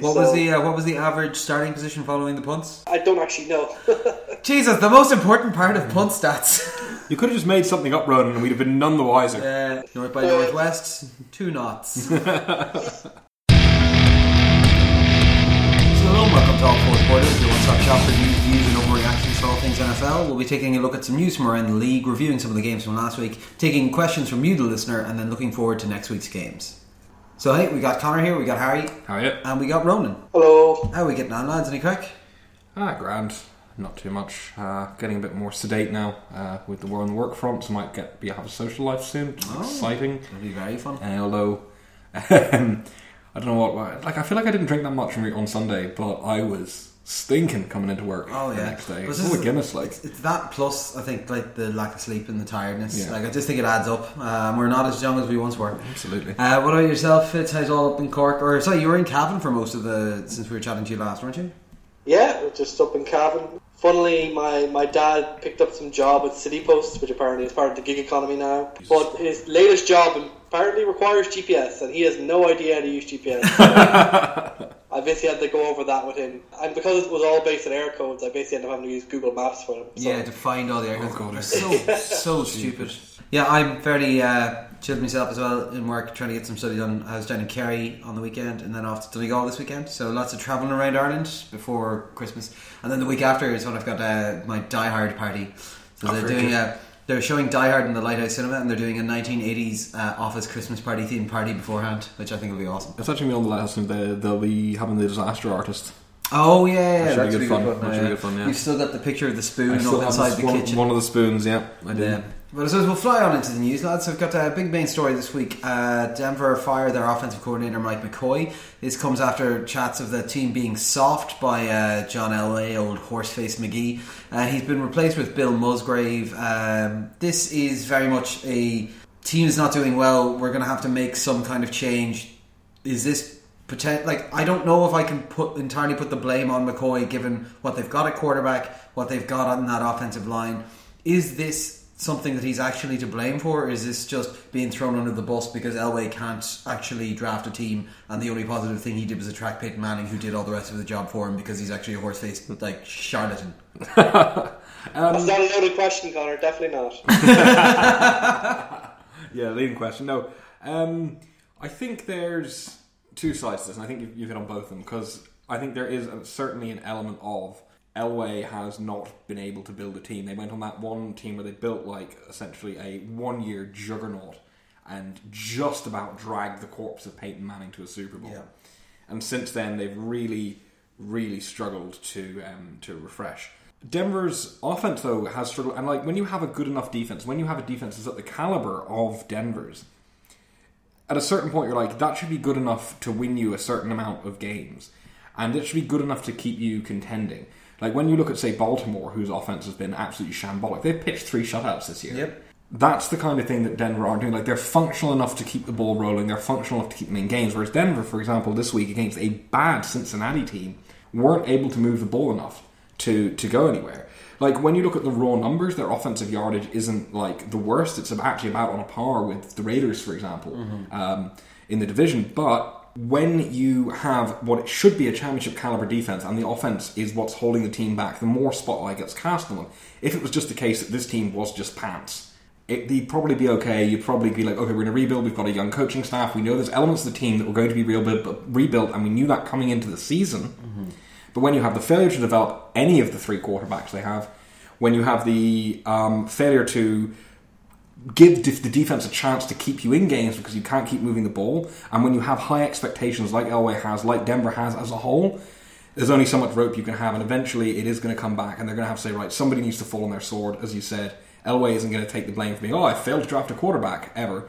What So, was the uh, what was the average starting position following the punts? I don't actually know. Jesus, the most important part of punt stats. You could have just made something up, Ronan, and we'd have been none the wiser. uh, north by northwest, two knots. so hello, welcome to all four quarters, your one-stop shop for news, views, and overreactions to all things NFL. We'll be taking a look at some news from around the league, reviewing some of the games from last week, taking questions from you, the listener, and then looking forward to next week's games. So hey, we got Connor here, we got Harry, How are you? and we got Ronan. Hello. How are we getting on, lads? Any crack? Ah, grand. Not too much. Uh, getting a bit more sedate now uh, with the war on the work front, so might get be have a social life soon. which is Oh. Exciting. It'll be very fun. Uh, although, um, I don't know what. Like, I feel like I didn't drink that much on Sunday, but I was stinking coming into work Oh the yeah. next day. But Oh, this Guinness, like. it's, it's that plus I think like the lack of sleep and the tiredness. Yeah. Like I just think it adds up. Um, we're not as young as we once were. Absolutely. Uh, what about yourself, Fitz? How's it all up in Cork? Or sorry, you were in Cavan for most of the since we were chatting to you last, weren't you? Yeah, just up in Cavan. Funnily, my, my dad picked up some job at City Post, which apparently is part of the gig economy now. But his latest job apparently requires GPS, and he has no idea how to use GPS. I basically had to go over that with him. And because it was all based on Eircodes, I basically ended up having to use Google Maps for him. So. Yeah, to find all the air Oh, so so stupid. Yeah, I'm fairly uh, chilled myself as well in work, trying to get some study done. I was down in Kerry on the weekend, and then off to Donegal this weekend. So lots of travelling around Ireland before Christmas, and then the week after is when I've got uh, my Die Hard party. So Oh, they're doing a. They're showing Die Hard in the Lighthouse Cinema, and they're doing a 1980s uh, office Christmas party themed party beforehand, which I think will be awesome. It's actually on the Lighthouse they, they'll be having the disaster artist. Oh yeah, yeah, That should be that's good a fun. one. That should be good fun, yeah. You've still got the picture of the spoon I up still inside the one, kitchen. one of the spoons, yeah. I did. Yeah. But I suppose we'll fly on into the news, lads. So I've got a big main story this week. Uh, Denver fired their offensive coordinator Mike McCoy. This comes after chats of the team being soft by uh, John Elway, old horseface McGee. Uh, he's been replaced with Bill Musgrave. Um, this is very much a team is not doing well. We're going to have to make some kind of change. Is this pretend like I don't know if I can put entirely put the blame on McCoy given what they've got at quarterback, what they've got on that offensive line. Is this something that he's actually to blame for, or is this just being thrown under the bus because Elway can't actually draft a team and the only positive thing he did was attract Peyton Manning who did all the rest of the job for him because he's actually a horse faced like charlatan. That's not a loaded question, Connor. Definitely not. Yeah, leading question. No, um, I think there's two sides to this, and I think you've, you've hit on both of them because I think there is a, certainly an element of Elway has not been able to build a team. They went on that one team where they built like essentially a one-year juggernaut and just about dragged the corpse of Peyton Manning to a Super Bowl. Yeah. And since then, they've really, really struggled to um, to refresh. Denver's offense, though, has struggled. And like when you have a good enough defense, when you have a defense that's at the caliber of Denver's, at a certain point, you're like that should be good enough to win you a certain amount of games, and it should be good enough to keep you contending. Like when you look at, say, Baltimore, whose offense has been absolutely shambolic, they've pitched three shutouts this year. Yep. That's the kind of thing that Denver aren't doing. Like they're functional enough to keep the ball rolling. They're functional enough to keep them in games. Whereas Denver, for example, this week against a bad Cincinnati team, weren't able to move the ball enough to to go anywhere. Like when you look at the raw numbers, their offensive yardage isn't like the worst. It's actually about on a par with the Raiders, for example, um, in the division. But when you have what it should be a championship caliber defense, and the offense is what's holding the team back, the more spotlight gets cast on them. If it was just the case that this team was just pants, it, you'd probably be okay. You'd probably be like, okay, we're going to rebuild. We've got a young coaching staff. We know there's elements of the team that were going to be rebuilt, rebuilt and we knew that coming into the season. But when you have the failure to develop any of the three quarterbacks they have, when you have the um, failure to give the defense a chance to keep you in games because you can't keep moving the ball, and when you have high expectations like Elway has, like Denver has as a whole, there's only so much rope you can have, and eventually it is going to come back, and they're going to have to say, right, somebody needs to fall on their sword, as you said. Elway isn't going to take the blame for being, oh, I failed to draft a quarterback ever.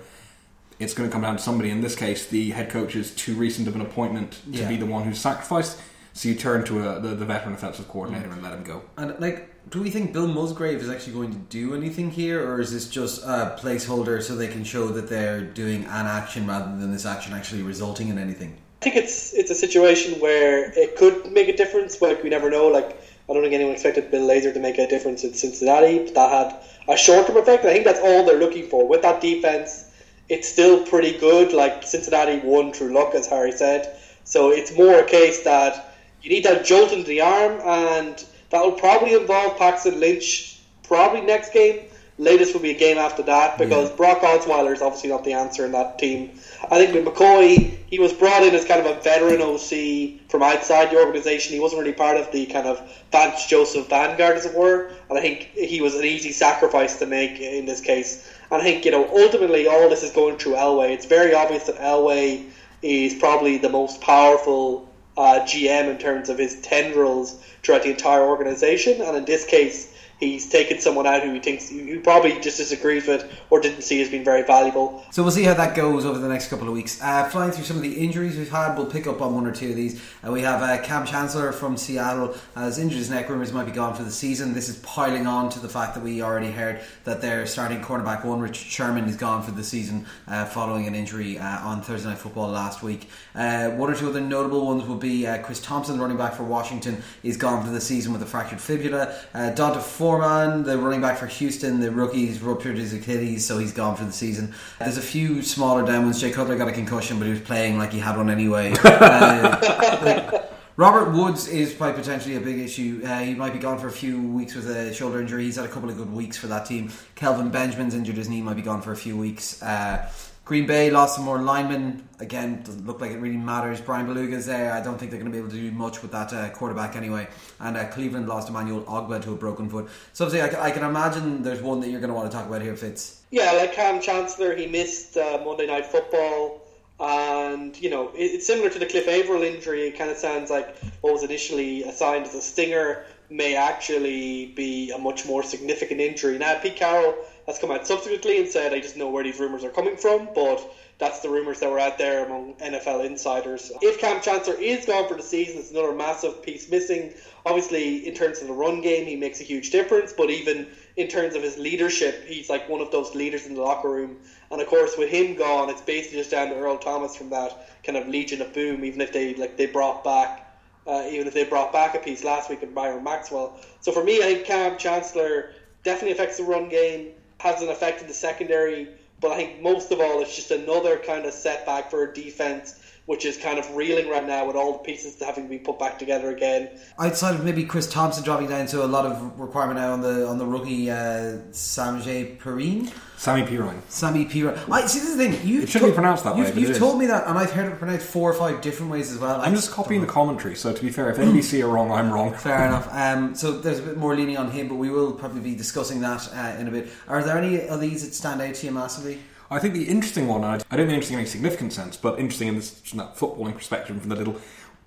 It's going to come down to somebody. In this case, the head coach is too recent of an appointment to Yeah. be the one who's sacrificed. So you turn to a, the, the veteran offensive coordinator and let him go. And like, do we think Bill Musgrave is actually going to do anything here, or is this just a placeholder so they can show that they're doing an action rather than this action actually resulting in anything? I think it's it's a situation where it could make a difference, but like we never know. Like I don't think anyone expected Bill Lazor to make a difference in Cincinnati. But that had a short term effect. I think that's all they're looking for with that defense. It's still pretty good. Like Cincinnati won through luck, as Harry said. So it's more a case that you need that jolt into the arm, and that will probably involve Paxton Lynch probably next game. Latest will be a game after that because Yeah. Brock Osweiler is obviously not the answer in that team. I think with McCoy, he was brought in as kind of a veteran OC from outside the organisation. He wasn't really part of the kind of Vance Joseph vanguard, as it were. And I think he was an easy sacrifice to make in this case. And I think, you know, ultimately all this is going through Elway. It's very obvious that Elway is probably the most powerful uh, GM in terms of his tendrils throughout the entire organization. And in this case, he's taken someone out who he thinks who probably just disagrees with or didn't see as being very valuable. So we'll see how that goes over the next couple of weeks. Uh, flying through some of the injuries we've had, we'll pick up on one or two of these. Uh, we have uh, Kam Chancellor from Seattle has injured his neck. Rumours might be gone for the season. This is piling on to the fact that we already heard that their starting cornerback one, Richard Sherman, is gone for the season uh, following an injury uh, on Thursday Night Football last week. Uh, one or two other notable ones would be Chris Thompson, running back for Washington, is gone for the season with a fractured fibula. Uh, D'Onta Foreman, the running back for Houston, the rookie's ruptured his Achilles, so he's gone for the season. There's a few smaller down ones. Jay Cutler got a concussion, but he was playing like he had one anyway. Uh, like, Robert Woods is quite potentially a big issue. Uh, he might be gone for a few weeks with a shoulder injury. He's had a couple of good weeks for that team. Kelvin Benjamin's injured his knee, might be gone for a few weeks. Uh, Green Bay lost some more linemen. Again, doesn't look like it really matters. Brian Beluga's there. I don't think they're going to be able to do much with that uh, quarterback anyway. And uh, Cleveland lost Emmanuel Ogbah to a broken foot. So obviously, I, I can imagine there's one that you're going to want to talk about here, Fitz. Yeah, like Kam Chancellor, he missed uh, Monday Night Football, and you know it, it's similar to the Cliff Avril injury. It kind of sounds like what was initially assigned as a stinger may actually be a much more significant injury. Now, Pete Carroll has come out subsequently and said, "I just know where these rumors are coming from," but that's the rumors that were out there among NFL insiders. If Kam Chancellor is gone for the season, it's another massive piece missing. Obviously, in terms of the run game, he makes a huge difference, but even in terms of his leadership, he's like one of those leaders in the locker room. And of course, with him gone, it's basically just down to Earl Thomas from that kind of Legion of Boom. Even if they like they brought back, uh, even if they brought back a piece last week with Byron Maxwell. So for me, I think Kam Chancellor definitely affects the run game, has an effect the secondary. But I think most of all, it's just another kind of setback for a defense, which is kind of reeling right now with all the pieces having to be put back together again. Outside of maybe Chris Thompson dropping down to a lot of requirement now on the on the rookie uh, Samaje Perine. Sammy Pirine. Sammy Pira. I see. This is the thing. You It shouldn't be pronounced that way, You've, it you've told me that, and I've heard it pronounced four or five different ways as well. I'm just copying the commentary, so to be fair, if NBC are wrong, I'm wrong. Fair enough. Um, so there's a bit more leaning on him, but we will probably be discussing that uh, in a bit. Are there any of these that stand out to you massively? I think the interesting one, I don't think interesting in any significant sense, but interesting in this from that footballing perspective, from the little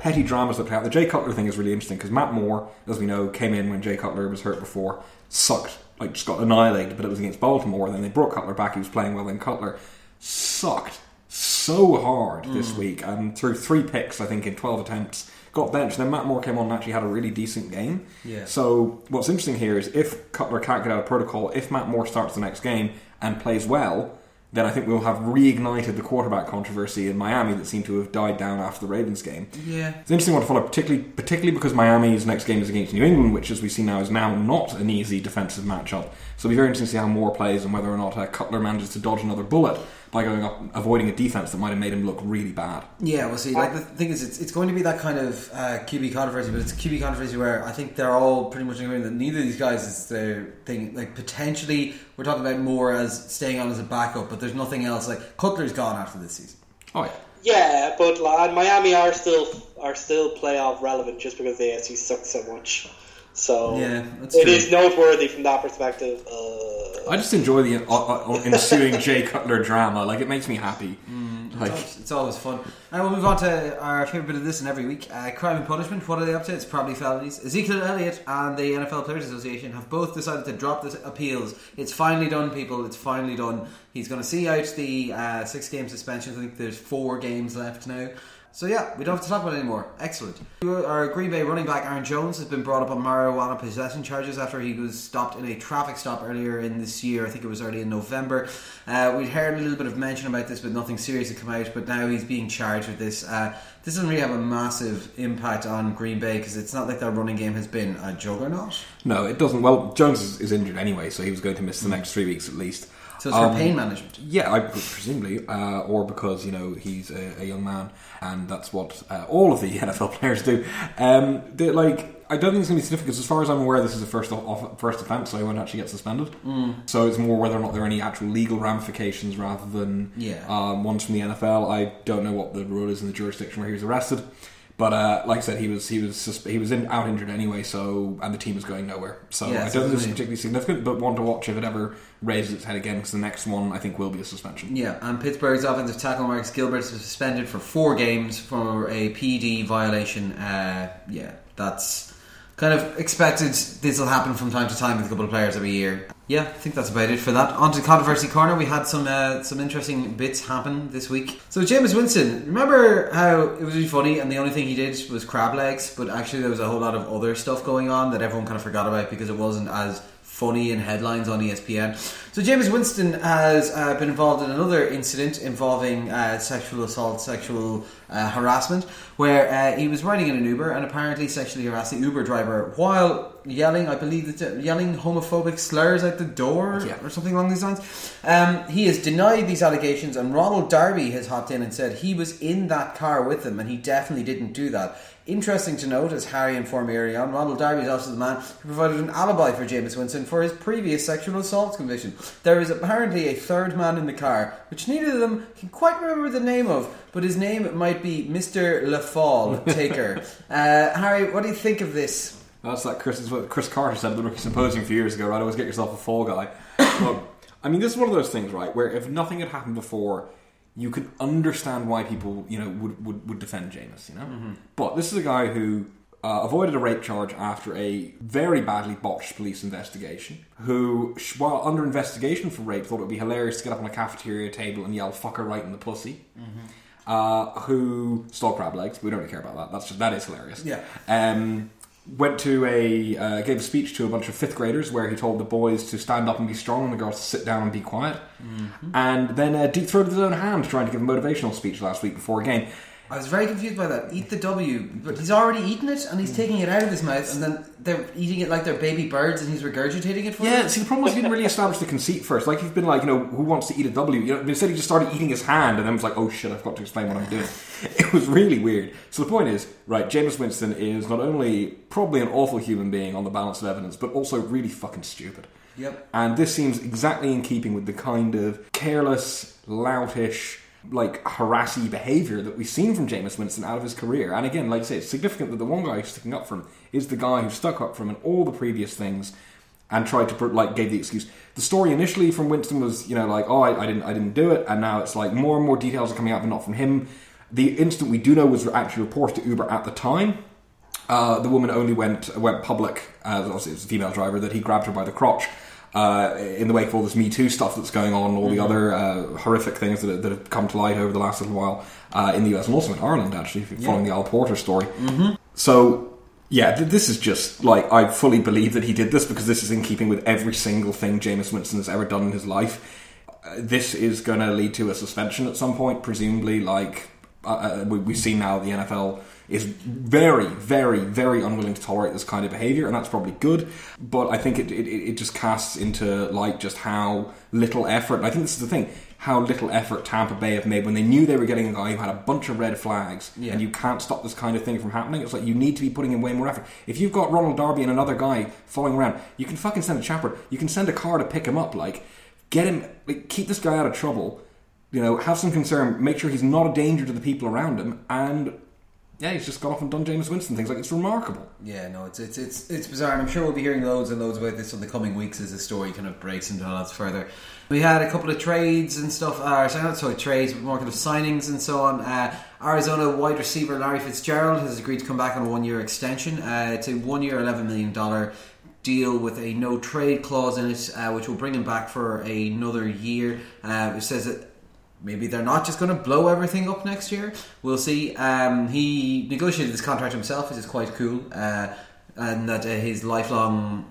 petty dramas that play out. The Jay Cutler thing is really interesting because Matt Moore, as we know, came in when Jay Cutler was hurt before, sucked, like just got annihilated, but it was against Baltimore. Then they brought Cutler back, he was playing well, then Cutler sucked so hard this hmm. week and threw three picks, I think, in 12 attempts. Got benched, then Matt Moore came on and actually had a really decent game. Yeah. So what's interesting here is if Cutler can't get out of protocol, if Matt Moore starts the next game and plays well, then I think we'll have reignited the quarterback controversy in Miami that seemed to have died down after the Ravens game. Yeah. It's an interesting one to follow, particularly particularly because Miami's next game is against New England, which, as we see now, is now not an easy defensive matchup. So it'll be very interesting to see how Moore plays and whether or not uh, Cutler manages to dodge another bullet by going up, avoiding a defense that might have made him look really bad. Yeah, we'll see. Like the thing is, it's, it's going to be that kind of uh, QB controversy, but it's a QB controversy where I think they're all pretty much agreeing that neither of these guys is their thing. Like potentially, we're talking about more as staying on as a backup, but there's nothing else. Like Cutler's gone after this season. Oh yeah. Yeah, but like, Miami are still are still playoff relevant just because the AFC sucks so much. So Yeah, that's it true. is noteworthy from that perspective. Uh, I just enjoy the uh, uh, ensuing Jay Cutler drama. Like it makes me happy. like It's, it's always fun. And we'll move on to our favourite bit of this in every week. Uh, crime and punishment. What are they up to? It's probably felonies. Ezekiel Elliott and the NFL Players Association have both decided to drop the appeals. It's finally done, people. It's finally done. He's going to see out the uh, six game suspension. I think there's four games left now. So yeah, we don't have to talk about it anymore. Excellent. Our Green Bay running back Aaron Jones has been brought up on marijuana possession charges after he was stopped in a traffic stop earlier in this year. I think it was early in November. Uh, we'd heard a little bit of mention about this, but nothing serious had come out. But now he's being charged with this. Uh, this doesn't really have a massive impact on Green Bay because it's not like their running game has been a juggernaut. No, it doesn't. Well, Jones is, is injured anyway, so he was going to miss the next three weeks at least. So it's for Um, pain management. Yeah, I presumably, uh, or because you know he's a, a young man, and that's what uh, all of the NFL players do. Um, they, like, I don't think it's going to be significant. As far as I'm aware, this is a first off, first offence, so he won't actually get suspended. Mm. So it's more whether or not there are any actual legal ramifications rather than Yeah. um, ones from the NFL. I don't know what the rule is in the jurisdiction where he was arrested. But uh, like I said, he was he was susp- he was in, out injured anyway. So and the team was going nowhere. So Yeah, I don't think it's particularly significant, but want to watch if it ever raises its head again because the next one I think will be a suspension. Yeah, and Pittsburgh's offensive tackle Marcus Gilbert is suspended for four games for a PD violation. Uh, yeah, that's kind of expected. This will happen from time to time with a couple of players every year. Yeah, I think that's about it for that. On to controversy corner. We had some uh, some interesting bits happen this week. So Jameis Winston, remember how it was really funny, and the only thing he did was crab legs, but actually there was a whole lot of other stuff going on that everyone kind of forgot about because it wasn't as funny in headlines on ESPN. So Jameis Winston has uh, been involved in another incident involving uh, sexual assault, sexual uh, harassment, where uh, he was riding in an Uber and apparently sexually harassed the Uber driver while yelling, I believe, yelling homophobic slurs out the door Yeah. or something along these lines. Um, he has denied these allegations, and Ronald Darby has hopped in and said he was in that car with them and he definitely didn't do that. Interesting to note, as Harry informed me earlier on, Ronald Darby is also the man who provided an alibi for Jameis Winston for his previous sexual assault conviction. There is apparently a third man in the car, which neither of them can quite remember the name of, but his name might be Mr. LaFall Taker. uh, Harry, what do you think of this? That's like Chris, what Cris Carter said at the Rookie Symposium a few years ago, right? Always get yourself a fall guy. Look, I mean, this is one of those things, right, where if nothing had happened before, you could understand why people, you know, would, would, would defend Jameis, you know? But this is a guy who uh, avoided a rape charge after a very badly botched police investigation, who, while under investigation for rape, thought it would be hilarious to get up on a cafeteria table and yell, fuck her right in the pussy. Uh, who stole crab legs. We don't really care about that. That's just, that is hilarious. Yeah. Um, went to a uh, gave a speech to a bunch of fifth graders where he told the boys to stand up and be strong and the girls to sit down and be quiet. And then uh, deep throated his own hand trying to give a motivational speech last week before a game. I was very confused by that. Eat the W, but he's already eaten it and he's mm. taking it out of his mouth, and then they're eating it like they're baby birds, and he's regurgitating it for Yeah, them. see, the problem was he didn't really establish the conceit first. Like, he's been like, you know, who wants to eat a W? You know, instead, he just started eating his hand and then was like, oh shit, I've got to explain what I'm doing. It was really weird. So the point is, right, Jameis Winston is not only probably an awful human being on the balance of evidence, but also really fucking stupid. Yep. And this seems exactly in keeping with the kind of careless, loutish, like harassy behaviour that we've seen from Jameis Winston out of his career. And again, like I say, it's significant that the one guy who's sticking up for him is the guy who stuck up for him in all the previous things and tried to like gave the excuse. The story initially from Winston was, you know, like, oh, I, I didn't, I didn't do it, and now it's like more and more details are coming out, but not from him. The instant we do know was actually reported to Uber at the time. Uh, the woman only went went public, uh, obviously it was a female driver, that he grabbed her by the crotch. Uh, in the wake of all this Me Too stuff that's going on, all the other uh, horrific things that, have- that have come to light over the last little while uh, in the US and also in Ireland, actually, following the Al Porter story. So, yeah, th- this is just like I fully believe that he did this because this is in keeping with every single thing Jameis Winston has ever done in his life. Uh, this is going to lead to a suspension at some point, presumably. Like uh, uh, we, we've seen now, the NFL is very, very, very unwilling to tolerate this kind of behavior, and that's probably good. But I think it, it, it just casts into light just how little effort. And I think this is the thing. How little effort Tampa Bay have made when they knew they were getting a guy who had a bunch of red flags, Yeah. and you can't stop this kind of thing from happening. It's like you need to be putting in way more effort. If you've got Ronald Darby and another guy following around, you can fucking send a chopper. You can send a car to pick him up. Like, get him, like, keep this guy out of trouble. You know, have some concern. Make sure he's not a danger to the people around him. And yeah, he's just gone off and done Jameis Winston things. Like, it's remarkable. Yeah, no, it's it's it's it's bizarre, and I'm sure we'll be hearing loads and loads about this in the coming weeks as the story kind of breaks into lots further. We had a couple of trades and stuff. Uh, sorry, not sorry, trades, but more kind of signings and so on. Uh, Arizona wide receiver Larry Fitzgerald has agreed to come back on a one-year extension. Uh, it's a one-year, eleven million dollar deal with a no trade clause in it, uh, which will bring him back for another year. Uh, which says that maybe they're not just going to blow everything up next year. We'll see. Um, he negotiated this contract himself, which is quite cool, uh, and that uh, his lifelong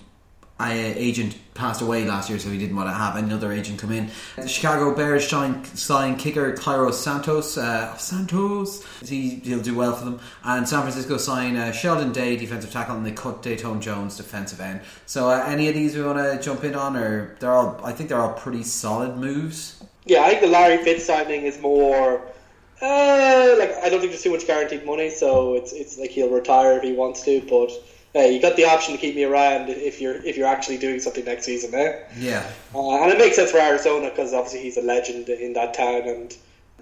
uh, agent passed away last year, so he didn't want to have another agent come in. The Chicago Bears sign, sign kicker Cairo Santos. Uh, Santos, he, he'll do well for them. And San Francisco sign uh, Sheldon Day, defensive tackle, and they cut Dayton Jones, defensive end. So, uh, any of these we want to jump in on, or they're all? I think they're all pretty solid moves. Yeah, I think the Larry Fitz signing is more. Uh, like I don't think there's too much guaranteed money, so it's it's like he'll retire if he wants to, but uh, you got the option to keep me around if you're if you're actually doing something next season. Eh? Yeah, uh, and it makes sense for Arizona because obviously he's a legend in that town, and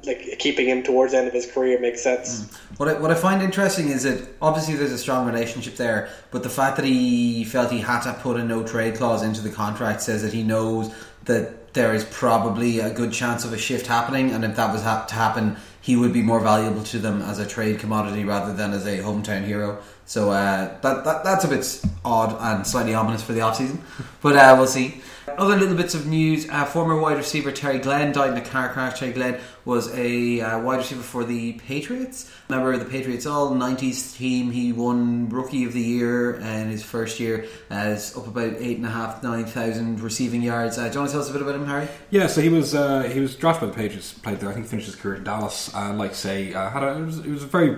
like keeping him towards the end of his career makes sense. Mm. What I, what I find interesting is that obviously there's a strong relationship there, but the fact that he felt he had to put a no trade clause into the contract says that he knows that there is probably a good chance of a shift happening, and if that was ha- to happen, he would be more valuable to them as a trade commodity rather than as a hometown hero. So uh, that, that that's a bit odd and slightly ominous for the offseason. But uh, we'll see. Other little bits of news: uh, former wide receiver Terry Glenn died in a car crash. Terry Glenn was a uh, wide receiver for the Patriots. Remember the Patriots all '90s team. He won Rookie of the Year in his first year. As up about eight and a half, nine thousand receiving yards. Uh, do you want to tell us a bit about him, Harry? Yeah, so he was uh, he was drafted by the Patriots. Played there. I think he finished his career in Dallas. Uh, like say, uh, had a, he was, he was a very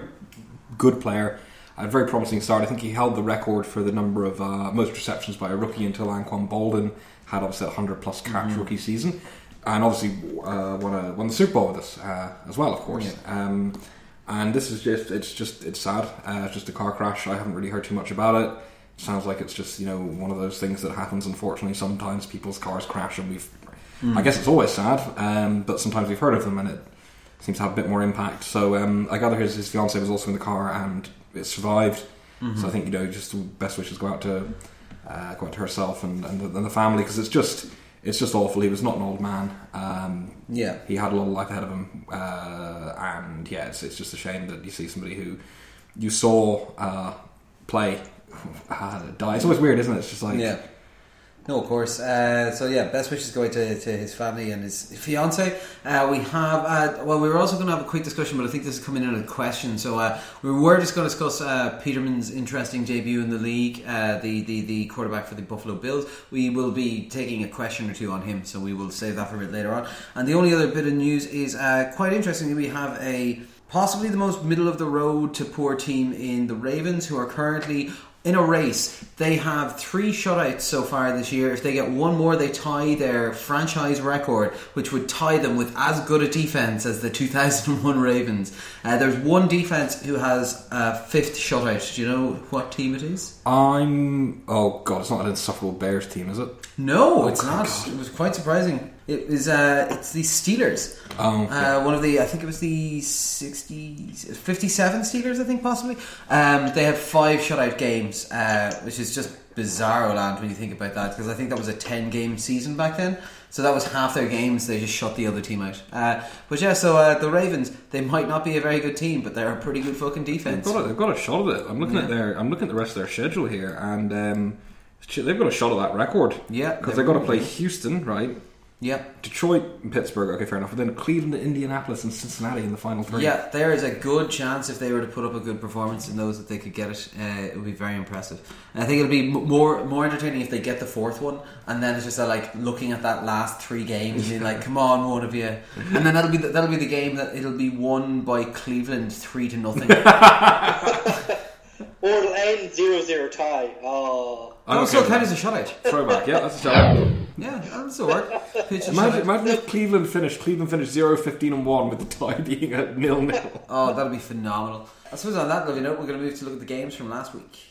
good player a very promising start. I think he held the record for the number of uh, most receptions by a rookie until Anquan Boldin had obviously a 100 plus catch mm-hmm. rookie season. And obviously uh, won, a, won the Super Bowl with us uh, as well, of course. Yeah. Um, and this is just, it's just, it's sad. Uh, it's just a car crash. I haven't really heard too much about it. Sounds like it's just, you know, one of those things that happens, unfortunately. Sometimes people's cars crash and we've, mm. I guess it's always sad, um, but sometimes we've heard of them and it seems to have a bit more impact. So um, I gather his, his fiance was also in the car and it survived. Mm-hmm. So I think you know, just the best wishes go out to uh, go to herself and, and, the, and the family because it's just it's just awful. He was not an old man. Um, yeah, he had a lot of life ahead of him, uh, and yeah, it's, it's just a shame that you see somebody who you saw uh, play uh, die. It's always weird, isn't it? It's just like yeah. No, of course. Uh, so yeah, best wishes going to, to his family and his fiance. Uh, we have uh, well, we were also going to have a quick discussion, but I think this is coming in a question. So uh, we were just going to discuss uh, Peterman's interesting debut in the league, uh, the, the the quarterback for the Buffalo Bills. We will be taking a question or two on him, so we will save that for a bit later on. And the only other bit of news is quite interesting. We have a possibly the most middle of the road to poor team in the Ravens, who are currently in a race, they have three shutouts so far this year. If they get one more, they tie their franchise record, which would tie them with as good a defense as the 2001 Ravens. Uh, there's one defense who has a fifth shutout. Do you know what team it is? I'm. Oh god, it's not an insufferable Bears team, is it? No, oh, it's not. God. It was quite surprising. It was. Uh, it's the Steelers. Oh, okay. uh, one of the. I think it was the 60, 57 Steelers. I think possibly. Um, they had five shutout games, uh, which is just bizarro land when you think about that. Because I think that was a ten game season back then. So that was half their games. They just shut the other team out. Uh, but yeah, so uh, the Ravens, they might not be a very good team, but they're a pretty good fucking defense. They've got a, they've got a shot at it. I'm looking yeah. at their. I'm looking at the rest of their schedule here, and um, they've got a shot at that record. Yeah, because they've got to play Houston, right? Yep. Detroit and Pittsburgh, okay, fair enough. But then Cleveland, Indianapolis, and Cincinnati in the final three. Yeah, there is a good chance if they were to put up a good performance in those that they could get it. Uh, it would be very impressive. And I think it'll be more more entertaining if they get the fourth one, and then it's just uh, like looking at that last three games, and you're like, come on, one of you, and then that'll be the, that'll be the game that it'll be won by Cleveland three to nothing. or it'll end 0-0 tie. Oh. Oh, so kind as a shutout. Throwback, yeah, that's a shutout. Yeah, that'll still work. Imagine, imagine if Cleveland finished Cleveland finished 0 15 and 1 with the tie being at nil nil. Oh, that'll be phenomenal. I suppose on that lovely note, we're going to move to look at the games from last week.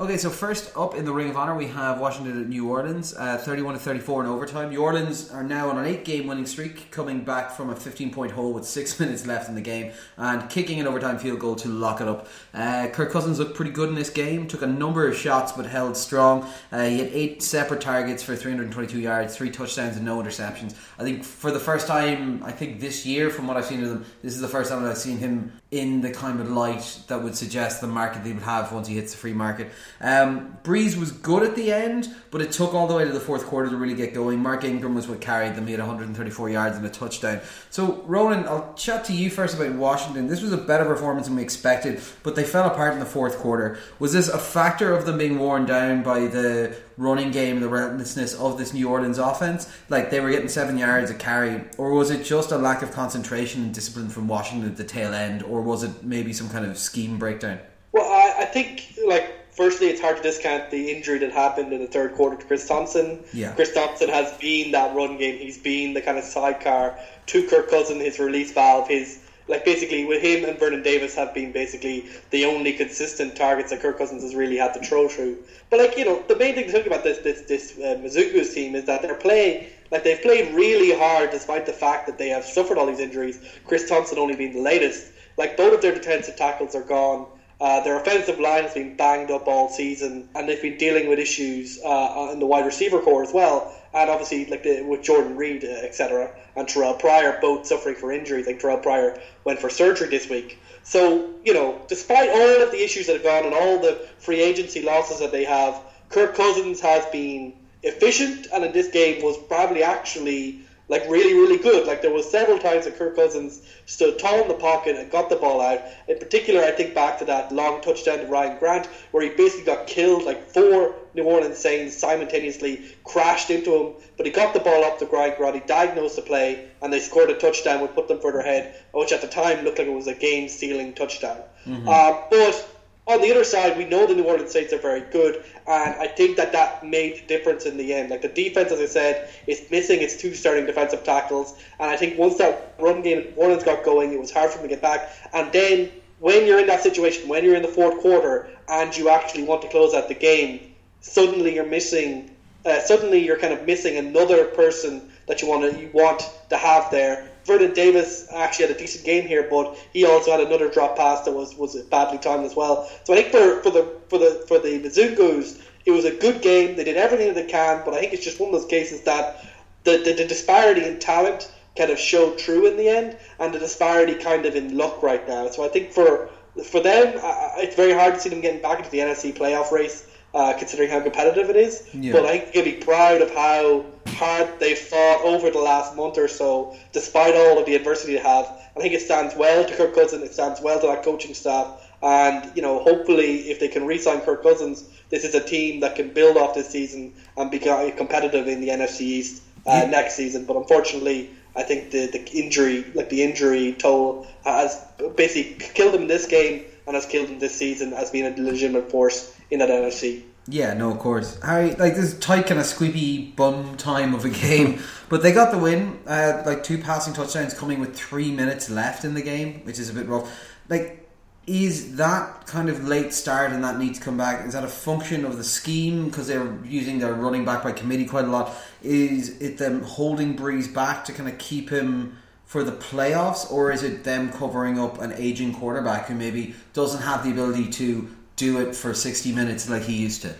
Okay, so first up in the Ring of Honor, we have Washington at New Orleans, uh, 31 to 34 in overtime. New Orleans are now on an eight game winning streak, coming back from a 15 point hole with six minutes left in the game and kicking an overtime field goal to lock it up. Uh, Kirk Cousins looked pretty good in this game, took a number of shots but held strong. Uh, he had eight separate targets for 322 yards, three touchdowns, and no interceptions. I think for the first time, I think this year, from what I've seen of them, this is the first time I've seen him in the kind of light that would suggest the market they would have once he hits the free market. Um, Brees was good at the end, but it took all the way to the fourth quarter to really get going. Mark Ingram was what carried them. He had 134 yards and a touchdown. So, Ronan, I'll chat to you first about Washington. This was a better performance than we expected, but they fell apart in the fourth quarter. Was this a factor of them being worn down by the running game and the relentlessness of this New Orleans offense? Like they were getting seven yards a carry, or was it just a lack of concentration and discipline from Washington at the tail end, or was it maybe some kind of scheme breakdown? Well, I, I think like firstly, it's hard to discount the injury that happened in the third quarter to Chris Thompson. Yeah. Chris Thompson has been that run game. He's been the kind of sidecar to Kirk Cousin, his release valve, his like basically with him and Vernon Davis have been basically the only consistent targets that Kirk Cousins has really had to throw through. But like you know, the main thing to talk about this this this uh, team is that they're playing like they've played really hard despite the fact that they have suffered all these injuries. Chris Thompson only being the latest. Like both of their defensive tackles are gone. Uh, their offensive line has been banged up all season, and they've been dealing with issues uh, in the wide receiver corps as well. And obviously, like the, with Jordan Reed, uh, etc., and Terrelle Pryor, both suffering for injuries. Like Terrelle Pryor went for surgery this week. So you know, despite all of the issues that have gone and all the free agency losses that they have, Kirk Cousins has been efficient, and in this game was probably actually like really, really good. Like there was several times that Kirk Cousins stood tall in the pocket and got the ball out. In particular, I think back to that long touchdown to Ryan Grant, where he basically got killed. Like four New Orleans Saints simultaneously crashed into him, but he got the ball up to Ryan Grant. He diagnosed the play, and they scored a touchdown, which put them further ahead, which at the time looked like it was a game-sealing touchdown. Mm-hmm. Uh, but on the other side, we know the New Orleans Saints are very good, and I think that that made a difference in the end. Like the defense, as I said, is missing its two starting defensive tackles, and I think once that run game in Orleans got going, it was hard for them to get back. And then when you're in that situation, when you're in the fourth quarter, and you actually want to close out the game, suddenly you're missing. Uh, suddenly you're kind of missing another person that you want to you want to have there Vernon Davis actually had a decent game here, but he also had another drop pass that was, was badly timed as well. So I think for, for the for the for the Mizungus, it was a good game. They did everything that they can, but I think it's just one of those cases that the, the, the disparity in talent kind of showed true in the end, and the disparity kind of in luck right now. So I think for for them, it's very hard to see them getting back into the NFC playoff race uh, considering how competitive it is. Yeah. But I think you can be proud of how hard they've fought over the last month or so, despite all of the adversity they have. I think it stands well to Kirk Cousins. It stands well to that coaching staff. And you know, hopefully, if they can re-sign Kirk Cousins, this is a team that can build off this season and be competitive in the NFC East uh, yeah. next season. But unfortunately, I think the the injury, like the injury toll, has basically killed them in this game and has killed them this season as being a legitimate force in that NFC. Yeah, no, of course. Harry, like this tight kind of squeaky bum time of a game, but they got the win. Uh, like two passing touchdowns coming with three minutes left in the game, which is a bit rough. Like, is that kind of late start and that need to come back? Is that a function of the scheme because they're using their running back by committee quite a lot? Is it them holding Brees back to kind of keep him? For the playoffs, or is it them covering up an aging quarterback who maybe doesn't have the ability to do it for 60 minutes like he used to.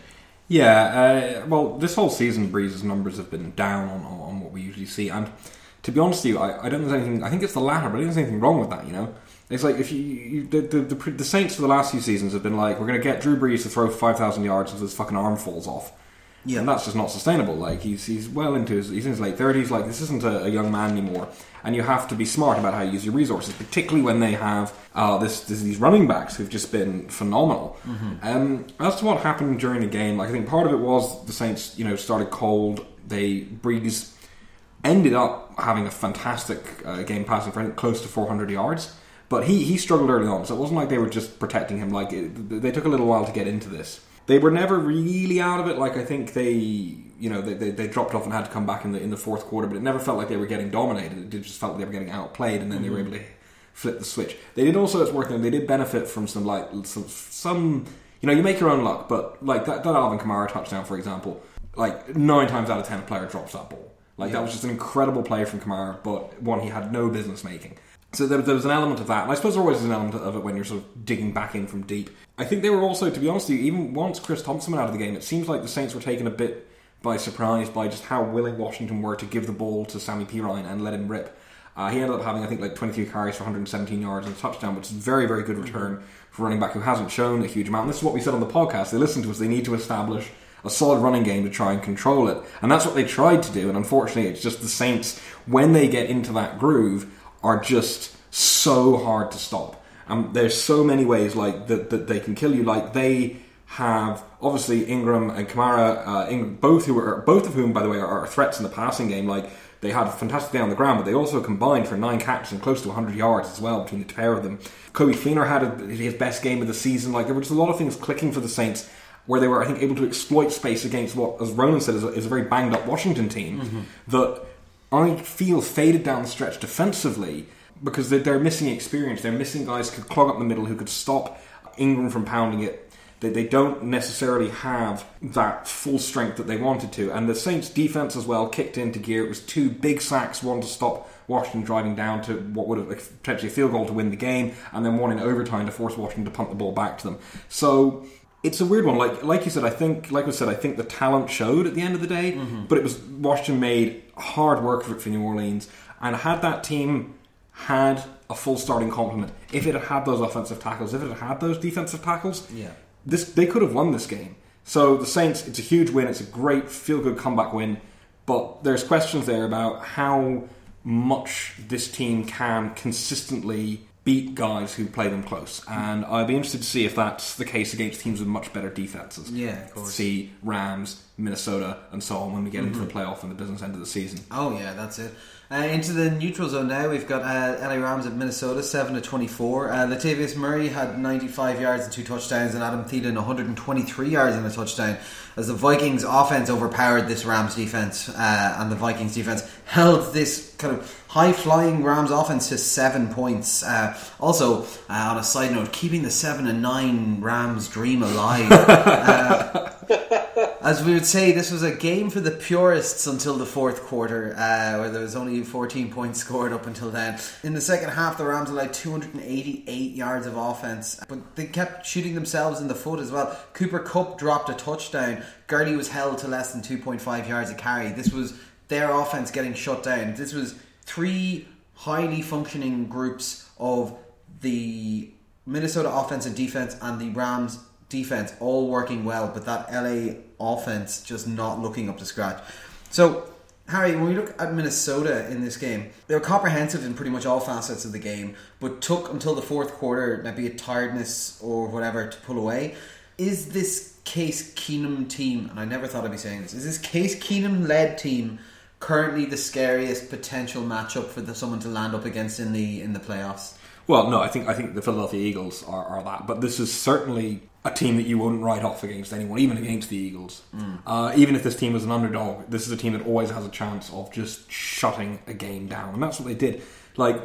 Yeah, uh, well, this whole season, Brees's numbers have been down on, on what we usually see. And to be honest with you, I, I don't think there's anything. I think it's the latter, but I don't think there's anything wrong with that. You know, it's like if you, you the, the, the, the Saints for the last few seasons have been like, we're going to get Drew Brees to throw five thousand yards until his fucking arm falls off. Yeah, and that's just not sustainable. Like he's he's well into his he's in his late thirties. Like this isn't a, a, young man anymore, and you have to be smart about how you use your resources, particularly when they have uh, this, this these running backs who've just been phenomenal. Mm-hmm. Um, as to what happened during the game, like I think part of it was the Saints, you know, started cold. They Brees ended up having a fantastic uh, game passing for close to 400 yards. But he, he struggled early on, so it wasn't like they were just protecting him. Like it, they took a little while to get into this they were never really out of it. Like I think they, you know, they, they, they, dropped off and had to come back in the in the fourth quarter, but it never felt like they were getting dominated. It just felt like they were getting outplayed, and then mm-hmm. they were mm-hmm. able to flip the switch. They did also, it's worth noting, they did benefit from some like some, some, you know, you make your own luck, but like that, that Alvin Kamara touchdown, for example, like nine times out of ten, a player drops that ball. Like yeah. that was just an incredible play from Kamara, but one he had no business making. So there, there, was an element of that, and I suppose there always is an element of it when you're sort of digging back in from deep. I think they were also, to be honest with you, even once Chris Thompson went out of the game, it seems like the Saints were taken a bit by surprise by just how willing Washington were to give the ball to Sammy Perine and let him rip. Uh, he ended up having, I think, like 23 carries for 117 yards and a touchdown, which is a very, very good return for running back who hasn't shown a huge amount. And this is what we said on the podcast. They listen to us. They need to establish a solid running game to try and control it. And that's what they tried to do. And unfortunately, it's just the Saints, when they get into that groove, are just so hard to stop. And there's so many ways like that, that they can kill you. Like they have obviously Ingram and Kamara, uh, Ingram, both who are both of whom, by the way, are threats in the passing game. Like they had a fantastic day on the ground, but they also combined for nine catches and close to 100 yards as well between the pair of them. Coby Fleener had a, his best game of the season. Like there were just a lot of things clicking for the Saints where they were, I think, able to exploit space against what, as Ronan said, is a, is a very banged up Washington team mm-hmm. that I feel faded down the stretch defensively because they're, they're missing experience. They're missing guys who could clog up the middle, who could stop Ingram from pounding it. They, they don't necessarily have that full strength that they wanted to. And the Saints' defense as well kicked into gear. It was two big sacks, one to stop Washington driving down to what would have potentially a field goal to win the game, and then one in overtime to force Washington to punt the ball back to them. So it's a weird one. Like like you said, I think like I said, I think the talent showed at the end of the day, mm-hmm. but it was Washington made hard work for, for New Orleans, and had that team had a full starting complement, if it had had those offensive tackles, if it had had those defensive tackles, yeah this they could have won this game. So the Saints, it's a huge win. It's a great feel good comeback win. But there's questions there about how much this team can consistently beat guys who play them close. And I'd be interested to see if that's the case against teams with much better defenses. Yeah, of course. See Rams, Minnesota, and so on when we get mm-hmm. into the playoff and the business end of the season. Oh yeah, that's it. Uh, into the neutral zone now, we've got uh, LA Rams at Minnesota, seven to twenty-four. Uh, Latavius Murray had ninety-five yards and two touchdowns, and Adam Thielen one hundred and twenty-three yards and a touchdown. As the Vikings' offense overpowered this Rams defense, uh, and the Vikings defense held this kind of high-flying Rams offense to seven points. Uh, also, uh, on a side note, keeping the seven and nine Rams dream alive. as we would say, this was a game for the purists until the fourth quarter, uh, where there was only 14 points scored up until then. In the second half, the Rams allowed 288 yards of offense, but they kept shooting themselves in the foot as well. Cooper Kupp dropped a touchdown. Gurley was held to less than 2.5 yards a carry. This was their offense getting shut down. This was three highly functioning groups of the Minnesota offense and defense and the Rams defense all working well, but that LA offense just not looking up to scratch. So, Harry, when we look at Minnesota in this game, they were comprehensive in pretty much all facets of the game, but took until the fourth quarter, maybe a tiredness or whatever, to pull away. Is this Case Keenum team, and I never thought I'd be saying this, is this Case Keenum led team currently the scariest potential matchup for the, someone to land up against in the in the playoffs? Well, no, I think I think the Philadelphia Eagles are, are that, but this is certainly a team that you wouldn't write off against anyone, even against the Eagles. Mm. Uh, even if this team is an underdog, this is a team that always has a chance of just shutting a game down, and that's what they did. Like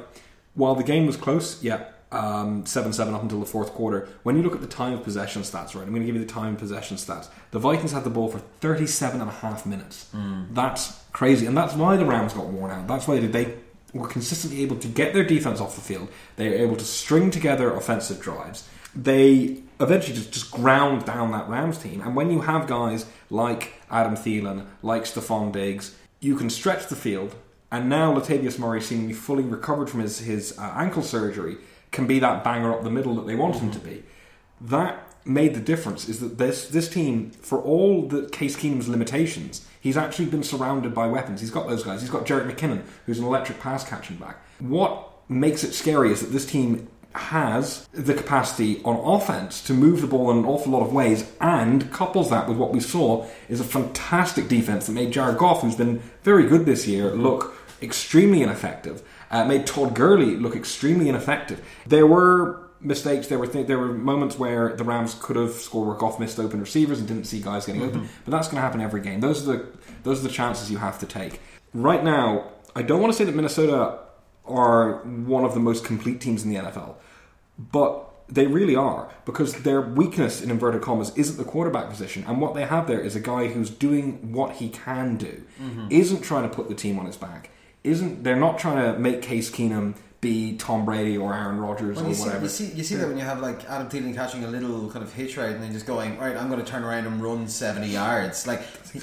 while the game was close, yeah, um, seven seven up until the fourth quarter. When you look at the time of possession stats, right? I'm going to give you the time of possession stats. The Vikings had the ball for 37 and a half minutes. Mm. That's crazy, and that's why the Rams got worn out. That's why they, they were consistently able to get their defense off the field. They were able to string together offensive drives. They eventually just, just ground down that Rams team. And when you have guys like Adam Thielen, like Stefon Diggs, you can stretch the field. And now Latavius Murray, seemingly fully recovered from his, his uh, ankle surgery, can be that banger up the middle that they want him to be. That made the difference is that this this team, for all the Case Keenum's limitations, he's actually been surrounded by weapons. He's got those guys. He's got Jerick McKinnon, who's an electric pass catching back. What makes it scary is that this team has the capacity on offense to move the ball in an awful lot of ways and couples that with what we saw is a fantastic defense that made Jared Goff, who's been very good this year, look extremely ineffective. Uh, made Todd Gurley look extremely ineffective. There were mistakes. There were th- there were moments where the Rams could have scored where Goff missed open receivers and didn't see guys getting mm-hmm. open. But that's going to happen every game. Those are the those are the chances you have to take. Right now, I don't want to say that Minnesota are one of the most complete teams in the NFL, but they really are because their weakness in inverted commas isn't the quarterback position, and what they have there is a guy who's doing what he can do, mm-hmm. isn't trying to put the team on his back, isn't they're not trying to make Case Keenum be Tom Brady or Aaron Rodgers well, or you whatever. See, you see, you see that when you have like Adam Thielen catching a little kind of hitch right and then just going, right, I'm going to turn around and run 70 yards. Like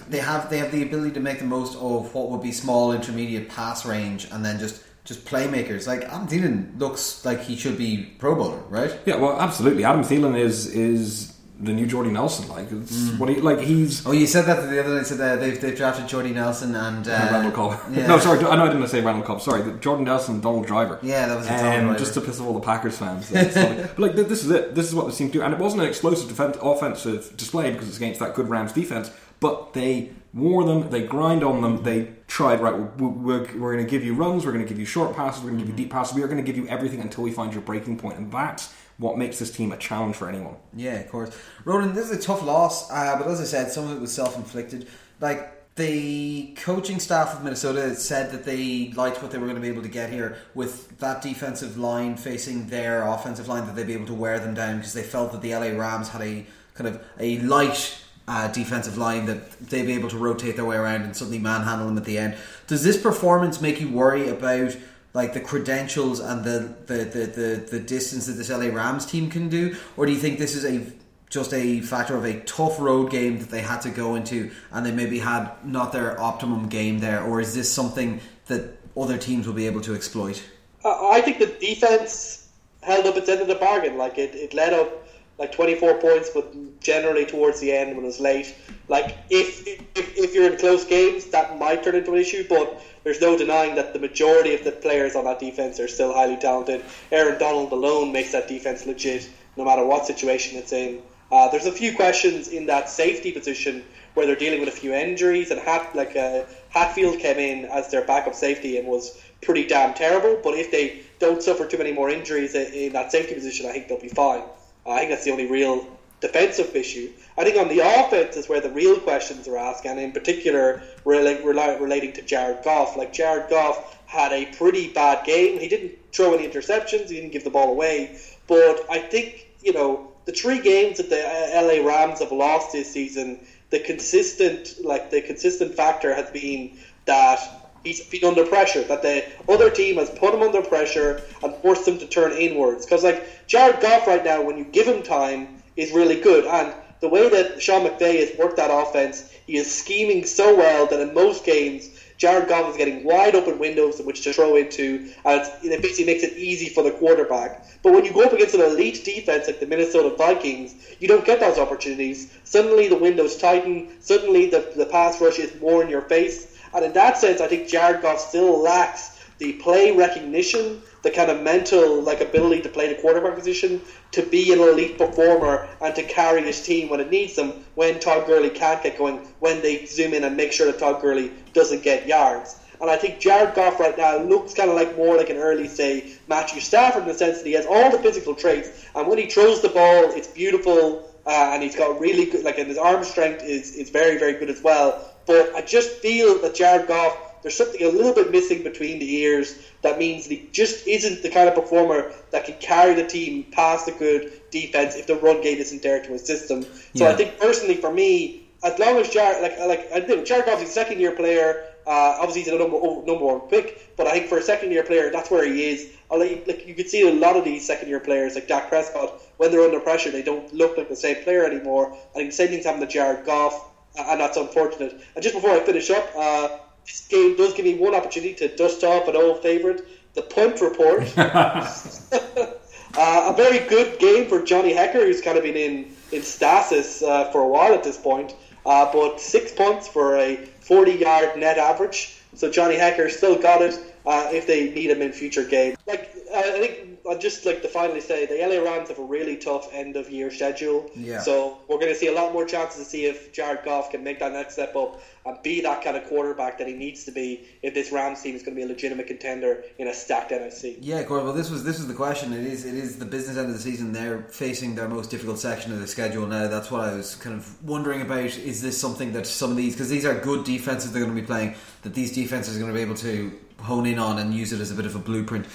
they have, they have the ability to make the most of what would be small intermediate pass range and then just just playmakers. Like Adam Thielen looks like he should be Pro Bowler, right? Yeah, well, absolutely. Adam Thielen is is the new Jordy Nelson. Like, it's what he like. He's Oh, you said that the other day. Said that they've they've drafted Jordy Nelson and uh, Randall Cobb. yeah. No, sorry, I know I didn't say Randall Cobb. Sorry, Jordan Nelson, Donald Driver. Yeah, that was a um, just to piss off all the Packers fans. But like, this is it. This is what they seem to do, and it wasn't an explosive defense, offensive display because it's against that good Rams defense. But they wore them, they grind on them, they tried. Right, we're, we're, we're going to give you runs, we're going to give you short passes, we're going to give you deep passes. We are going to give you everything until we find your breaking point, and that's what makes this team a challenge for anyone. Yeah, of course. Roland, this is a tough loss, uh, but as I said, some of it was self inflicted. Like the coaching staff of Minnesota said that they liked what they were going to be able to get here with that defensive line facing their offensive line, that they'd be able to wear them down because they felt that the LA Rams had a kind of a light uh, defensive line that they'd be able to rotate their way around and suddenly manhandle them at the end. Does this performance make you worry about? like the credentials and the, the, the, the, the distance that this LA Rams team can do, or do you think this is a just a factor of a tough road game that they had to go into and they maybe had not their optimum game there, or is this something that other teams will be able to exploit? I think the defense held up its end of the bargain. Like it, it led up like 24 points, but generally towards the end when it's late. Like if, if if you're in close games, that might turn into an issue, but there's no denying that the majority of the players on that defense are still highly talented. Aaron Donald alone makes that defense legit, no matter what situation it's in. Uh, there's a few questions in that safety position where they're dealing with a few injuries, and Hat like uh, Hatfield came in as their backup safety and was pretty damn terrible. But if they don't suffer too many more injuries in, in that safety position, I think they'll be fine. I think that's the only real defensive issue. I think on the offense is where the real questions are asked, and in particular rela- relating to Jared Goff. Like Jared Goff had a pretty bad game. He didn't throw any interceptions. He didn't give the ball away. But I think you know the three games that the uh, LA Rams have lost this season. The consistent, like the consistent factor has been that he's been under pressure. That the other team has put him under pressure and forced him to turn inwards. Because like Jared Goff right now, when you give him time, is really good. And the way that Sean McVay has worked that offense, he is scheming so well that in most games, Jared Goff is getting wide open windows in which to throw into, and it basically makes it easy for the quarterback. But when you go up against an elite defense like the Minnesota Vikings, you don't get those opportunities. Suddenly the windows tighten. Suddenly the, the pass rush is more in your face. And in that sense, I think Jared Goff still lacks the play recognition, the kind of mental like ability to play the quarterback position, to be an elite performer and to carry his team when it needs them. When Todd Gurley can't get going, when they zoom in and make sure that Todd Gurley doesn't get yards. And I think Jared Goff right now looks kind of like more like an early, say, Matthew Stafford in the sense that he has all the physical traits, and when he throws the ball, it's beautiful, uh, and he's got really good, like, and his arm strength is, is very, very good as well. But I just feel that Jared Goff there's something a little bit missing between the ears that means he just isn't the kind of performer that can carry the team past a good defense if the run game isn't there to assist him. So Yeah. I think personally for me, as long as Jared, like like I think Jared Goff's a second year player. Uh, obviously, he's a number number one pick, but I think for a second year player, that's where he is. You- Like you can see a lot of these second year players, like Dak Prescott, when they're under pressure, they don't look like the same player anymore. I think the same thing's happened to Jared Goff, and that's unfortunate. And just before I finish up, uh, this game does give me one opportunity to dust off an old favourite, the punt report. Uh, a very good game for Johnny Hekker, who's kind of been in, in stasis uh, for a while at this point. Uh, but six punts for a 40 yard net average. So Johnny Hekker still got it uh, if they need him in future games. Like I think I'd just like to finally say the LA Rams have a really tough end of year schedule. Yeah. So we're going to see a lot more chances to see if Jared Goff can make that next step up and be that kind of quarterback that he needs to be if this Rams team is going to be a legitimate contender in a stacked NFC. Yeah, Gordon. Well, this was this was the question. It is it is the business end of the season. They're facing their most difficult section of the schedule now. That's what I was kind of wondering about. Is this something that some of these because these are good defenses they're going to be playing that these defenses are going to be able to hone in on and use it as a bit of a blueprint.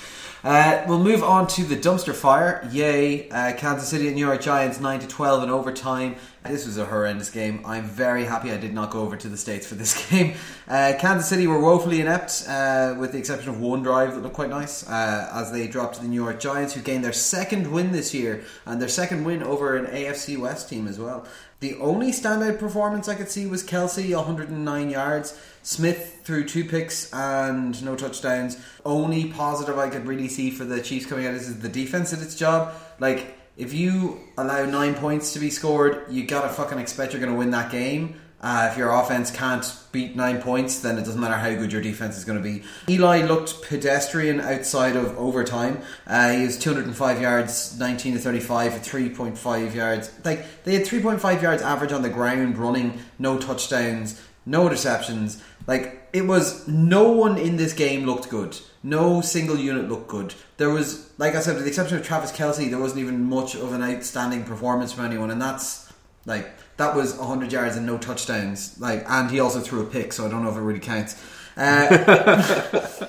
Uh, we'll move on to the dumpster fire. Yay! Uh, Kansas City and New York Giants nine to twelve in overtime. This was a horrendous game. I'm very happy I did not go over to the states for this game. Uh, Kansas City were woefully inept, uh, with the exception of one drive that looked quite nice, uh, as they dropped to the New York Giants, who gained their second win this year and their second win over an AFC West team as well. The only standout performance I could see was Kelce, 109 yards. Smith threw two picks and no touchdowns. Only positive I could really see for the Chiefs coming out is the defense did its job. Like, if you allow nine points to be scored, you gotta fucking expect you're gonna win that game. Uh, if your offense can't beat nine points, then it doesn't matter how good your defense is going to be. Eli looked pedestrian outside of overtime. Uh, he was 205 yards, 19 to 35 for 3.5 yards. Like they had 3.5 yards average on the ground, running, no touchdowns, no interceptions. Like it was no one in this game looked good. No single unit looked good. There was, like I said, with the exception of Travis Kelce, there wasn't even much of an outstanding performance from anyone, and that's like that was 100 yards and no touchdowns. Like, and he also threw a pick, so I don't know if it really counts. Uh,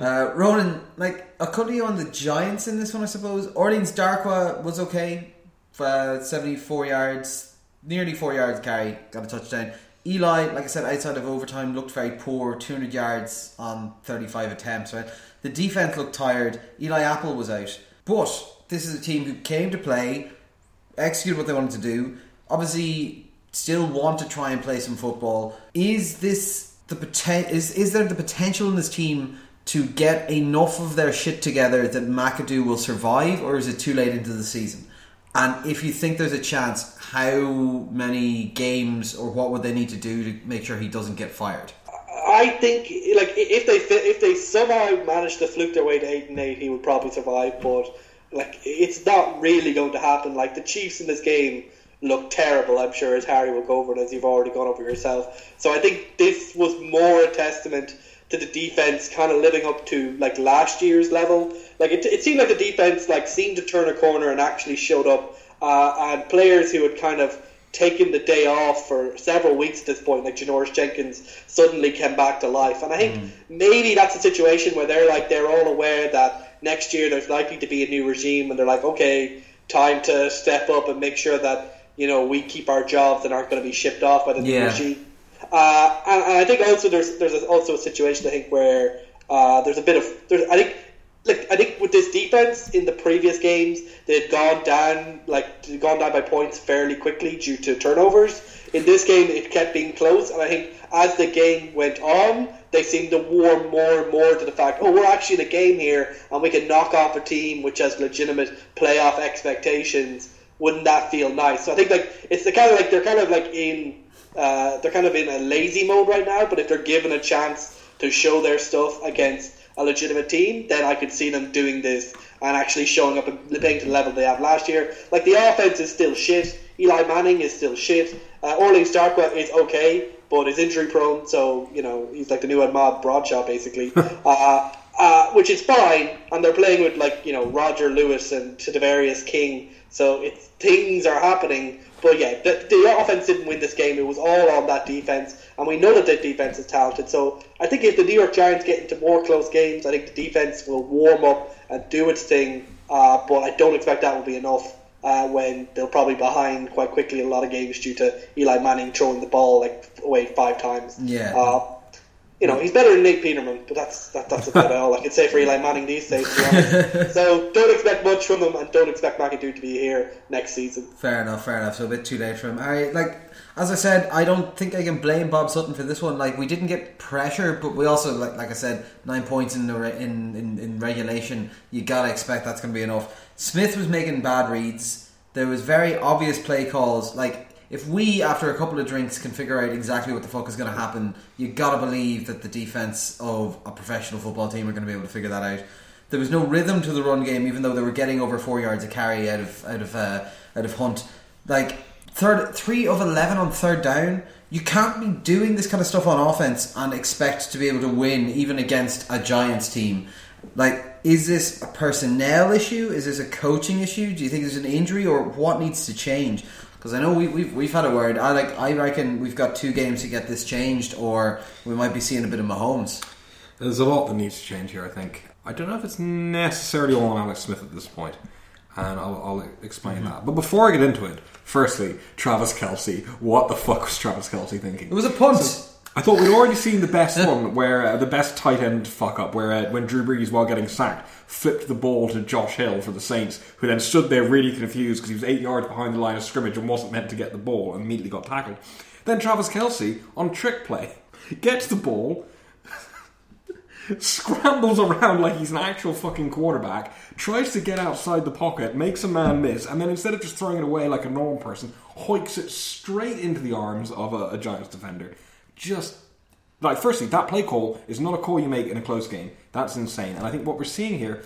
uh, Ronan, like a cut you on the Giants in this one, I suppose. Orleans Darkwa was okay, for uh, 74 yards, nearly four yards carry, got a touchdown. Eli, like I said, outside of overtime, looked very poor. 200 yards on 35 attempts. Right, the defense looked tired. Eli Apple was out, but this is a team who came to play, executed what they wanted to do. Obviously, still want to try and play some football. Is this the poten- Is is there the potential in this team? To get enough of their shit together that McAdoo will survive, or is it too late into the season? And if you think there's a chance, how many games or what would they need to do to make sure he doesn't get fired? I think like if they if they somehow manage to fluke their way to eight and eight, he would probably survive. But like it's not really going to happen. Like the Chiefs in this game look terrible. I'm sure as Harry will go over it as you've already gone over yourself. So I think this was more a testament to the defense kind of living up to like last year's level. Like it, it seemed like the defense like seemed to turn a corner and actually showed up. Uh, and players who had kind of taken the day off for several weeks at this point, like Janoris Jenkins, suddenly came back to life. And I think mm. maybe that's a situation where they're like they're all aware that next year there's likely to be a new regime, and they're like, okay, time to step up and make sure that you know we keep our jobs and aren't going to be shipped off by the yeah. regime. Uh, and, and, I think also there's there's also a situation I think where uh, there's a bit of there's I think like I think with this defense in the previous games they had gone down like gone down by points fairly quickly due to turnovers. In this game it kept being close, and I think as the game went on, they seemed to warm more and more to the fact, oh, we're actually in a game here, and we can knock off a team which has legitimate playoff expectations. Wouldn't that feel nice? So I think like it's the kind of like they're kind of like in uh, they're kind of in a lazy mode right now, but if they're given a chance to show their stuff against a legitimate team, then I could see them doing this and actually showing up and playing to the level they have last year. Like the offense is still shit. Eli Manning is still shit. Uh, Orleans Darkwa is okay, but is injury prone, so you know he's like the new Ahmad Bradshaw basically. uh, uh, which is fine, and they're playing with like you know Roger Lewis and Tavarius King, so it's things are happening. But yeah, the, the offense didn't win this game. It was all on that defense, and we know that the defense is talented. So I think if the New York Giants get into more close games, I think the defense will warm up and do its thing. Uh, but I don't expect that will be enough uh, when they'll probably behind quite quickly in a lot of games due to Eli Manning throwing the ball like away five times. Yeah. Uh, you know, he's better than Nate Peterman, but that's that, that's about all I can say for Eli Manning these days. so don't expect much from him, and don't expect McAdoo to be here next season. Fair enough, fair enough. So a bit too late for him. I like as I said, I don't think I can blame Bob Sutton for this one. Like we didn't get pressure, but we also like like I said, nine points in the re- in, in in regulation. You gotta expect that's gonna be enough. Smith was making bad reads. There was very obvious play calls. Like if we, after a couple of drinks, can figure out exactly what the fuck is going to happen, you gotta believe that the defense of a professional football team are going to be able to figure that out. There was no rhythm to the run game, even though they were getting over four yards a carry out of out of uh, out of Hunt. Like third, three of eleven on third down. You can't be doing this kind of stuff on offense and expect to be able to win even against a Giants team. Like, is this a personnel issue? Is this a coaching issue? Do you think there's an injury, or what needs to change? Because I know we, we've we've had a word. I like. I reckon we've got two games to get this changed, or we might be seeing a bit of Mahomes. There's a lot that needs to change here. I think I don't know if it's necessarily all on Alex Smith at this point, and I'll, I'll explain Mm-hmm. that. But before I get into it, firstly, Travis Kelce. What the fuck was Travis Kelce thinking? It was a punt. I thought we'd already seen the best one, where uh, the best tight end fuck up, where uh, when Drew Brees, while getting sacked, flipped the ball to Josh Hill for the Saints, who then stood there really confused because he was eight yards behind the line of scrimmage and wasn't meant to get the ball, and immediately got tackled. Then Travis Kelce on trick play gets the ball, scrambles around like he's an actual fucking quarterback, tries to get outside the pocket, makes a man miss, and then instead of just throwing it away like a normal person, hoiks it straight into the arms of a, a Giants defender. Just like, firstly, that play call is not a call you make in a close game. That's insane. And I think what we're seeing here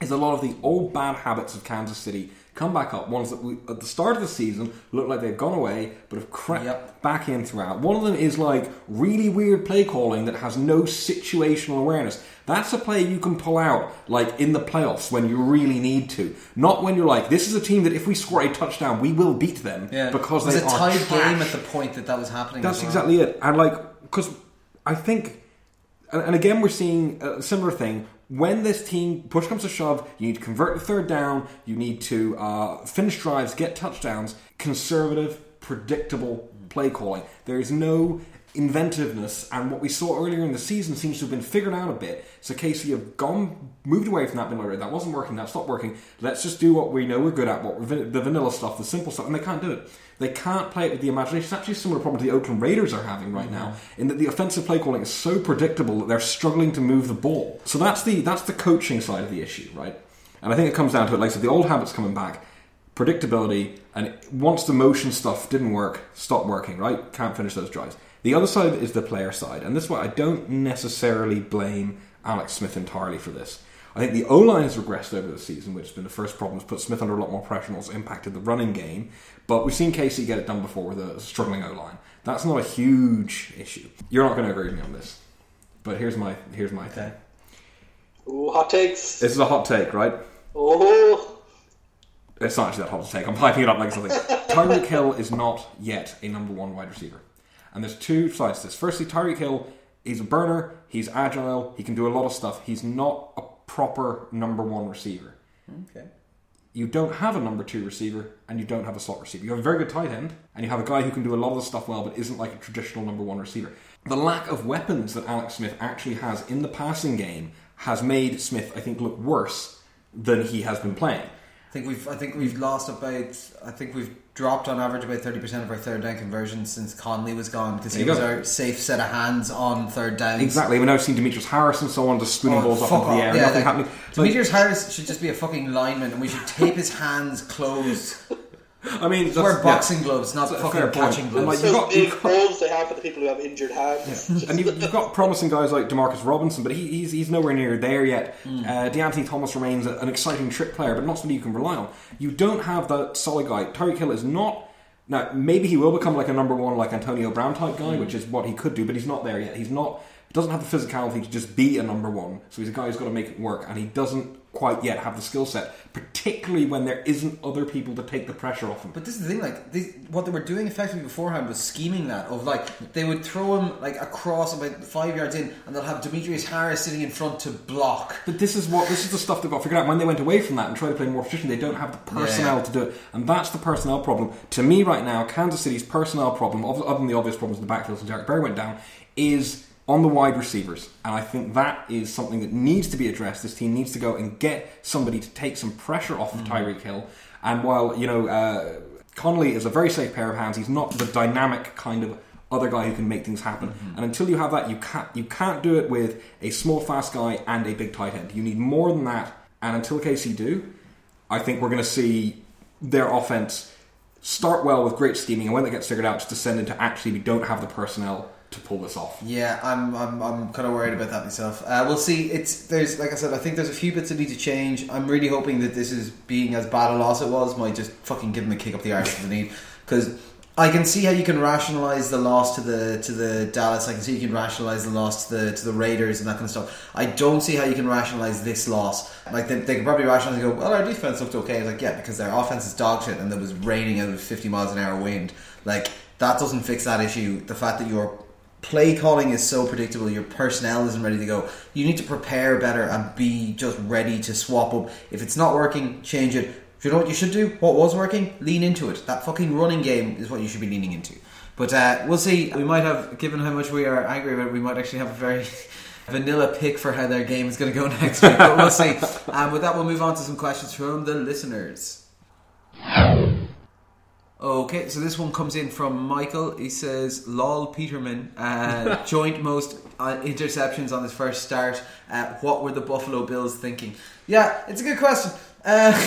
is a lot of the old bad habits of Kansas City come back up. Ones that we, at the start of the season look like they've gone away, but have crept Yep. back in throughout. One of them is like really weird play calling that has no situational awareness. That's a play you can pull out like in the playoffs when you really need to. Not when you're like, this is a team that if we score a touchdown, we will beat them Yeah, because it was they a tied game at the point that that was happening. That's well. exactly it. And like, because I think, and, again, we're seeing a similar thing. When this team push comes to shove, you need to convert the third down. You need to uh, finish drives, get touchdowns. Conservative, predictable play calling. There is no inventiveness, and what we saw earlier in the season seems to have been figured out a bit. So KC have gone, moved away from that. Been like, that wasn't working. That stopped working. Let's just do what we know we're good at. What the vanilla stuff, the simple stuff, and they can't do it. They can't play it with the imagination. It's actually a similar problem to the Oakland Raiders are having right mm-hmm. now, in that the offensive play calling is so predictable that they're struggling to move the ball. So that's the that's the coaching side of the issue, right? And I think it comes down to it. Like I said, the old habits coming back, predictability, and once the motion stuff didn't work, stop working. Right? Can't finish those drives. The other side is the player side, and this is why I don't necessarily blame Alex Smith entirely for this. I think the O line has regressed over the season, which has been the first problem. It's put Smith under a lot more pressure and also impacted the running game. But we've seen KC get it done before with a struggling O line. That's not a huge issue. You're not going to agree with me on this, but here's my here's my thing. Okay. Ooh, hot takes. This is a hot take, right? Oh, It's not actually that hot to take. I'm hyping it up like something. Tyreek Hill is not yet a number one wide receiver. And there's two sides to this. Firstly, Tyreek Hill, he's a burner, he's agile, he can do a lot of stuff. He's not a proper number one receiver. Okay. You don't have a number two receiver and you don't have a slot receiver. You have a very good tight end and you have a guy who can do a lot of the stuff well but isn't like a traditional number one receiver. The lack of weapons that Alex Smith actually has in the passing game has made Smith, I think, look worse than he has been playing. I think we've I think we've lost about I think we've dropped on average about thirty percent of our third down conversions since Conley was gone because he was go. our safe set of hands on third downs. Exactly. We've now seen Demetrius Harris and so on just spooning Oh, balls up fuck into the off. air. Yeah, nothing like, happening. Like, Demetrius Harris should just be a fucking lineman, and we should tape his hands closed. I mean, that's, Wear yeah. boxing gloves, not That's fucking fair catching gloves. like, you those got- big you got- balls they have for the people who have injured hands. and you've, you've got promising guys like Demarcus Robinson, but he, he's, he's nowhere near there yet. Hmm. Uh, De'Anthony Thomas remains an exciting trick player, but not somebody you can rely on. You don't have that solid guy. Tyreek Hill is not. Now, maybe he will become like a number one, like Antonio Brown type guy, which is what he could do, but he's not there yet. He's not. Doesn't have the physicality to just be a number one. So he's a guy who's got to make it work, and he doesn't quite yet have the skill set, particularly when there isn't other people to take the pressure off him. But this is the thing, like they, what they were doing effectively beforehand was scheming that of like they would throw him like across about five yards in, and they'll have Demetrius Harris sitting in front to block. But this is what this is the stuff they've got figured out. When they went away from that and tried to play more efficient, they don't have the personnel Yeah. to do it, and that's the personnel problem. To me, right now, Kansas City's personnel problem, other other than the obvious problems in the backfield since Derek Berry went down, is on the wide receivers, and I think that is something that needs to be addressed. This team needs to go and get somebody to take some pressure off of Tyreek Hill. And while you know uh, Connolly is a very safe pair of hands, he's not the dynamic kind of other guy who can make things happen. And until you have that, you can't you can't do it with a small, fast guy and a big tight end. You need more than that. And until KC do, I think we're going to see their offense start well with great scheming, and when that gets figured out, just descend into actually we don't have the personnel to pull this off. Yeah, I'm I'm, I'm kind of worried about that myself. Uh, we'll see. It's there's like I said, I think there's a few bits that need to change. I'm really hoping that this is being as bad a loss it was might just fucking give them a kick up the arse if they need because. I can see how you can rationalize the loss to the to the Dallas. I can see you can rationalize the loss to the to the Raiders and that kind of stuff. I don't see how you can rationalize this loss. Like they, they could probably rationalize and go, well, our defense looked okay. It's like yeah, because their offense is dog shit and there was raining out of 50 miles an hour wind. Like that doesn't fix that issue. The fact that you're play calling is so predictable. Your personnel isn't ready to go. You need to prepare better and be just ready to swap up. If it's not working, change it. Do you know what you should do? What was working? Lean into it. That fucking running game is what you should be leaning into. But uh, we'll see. We might have, given how much we are angry about it, we might actually have a very vanilla pick for how their game is going to go next week. But we'll see. And with that, we'll move on to some questions from the listeners. Okay, so this one comes in from Michael. He says, "Lol, Peterman uh, joint most uh, interceptions on his first start. Uh, what were the Buffalo Bills thinking?" Yeah, it's a good question. Uh,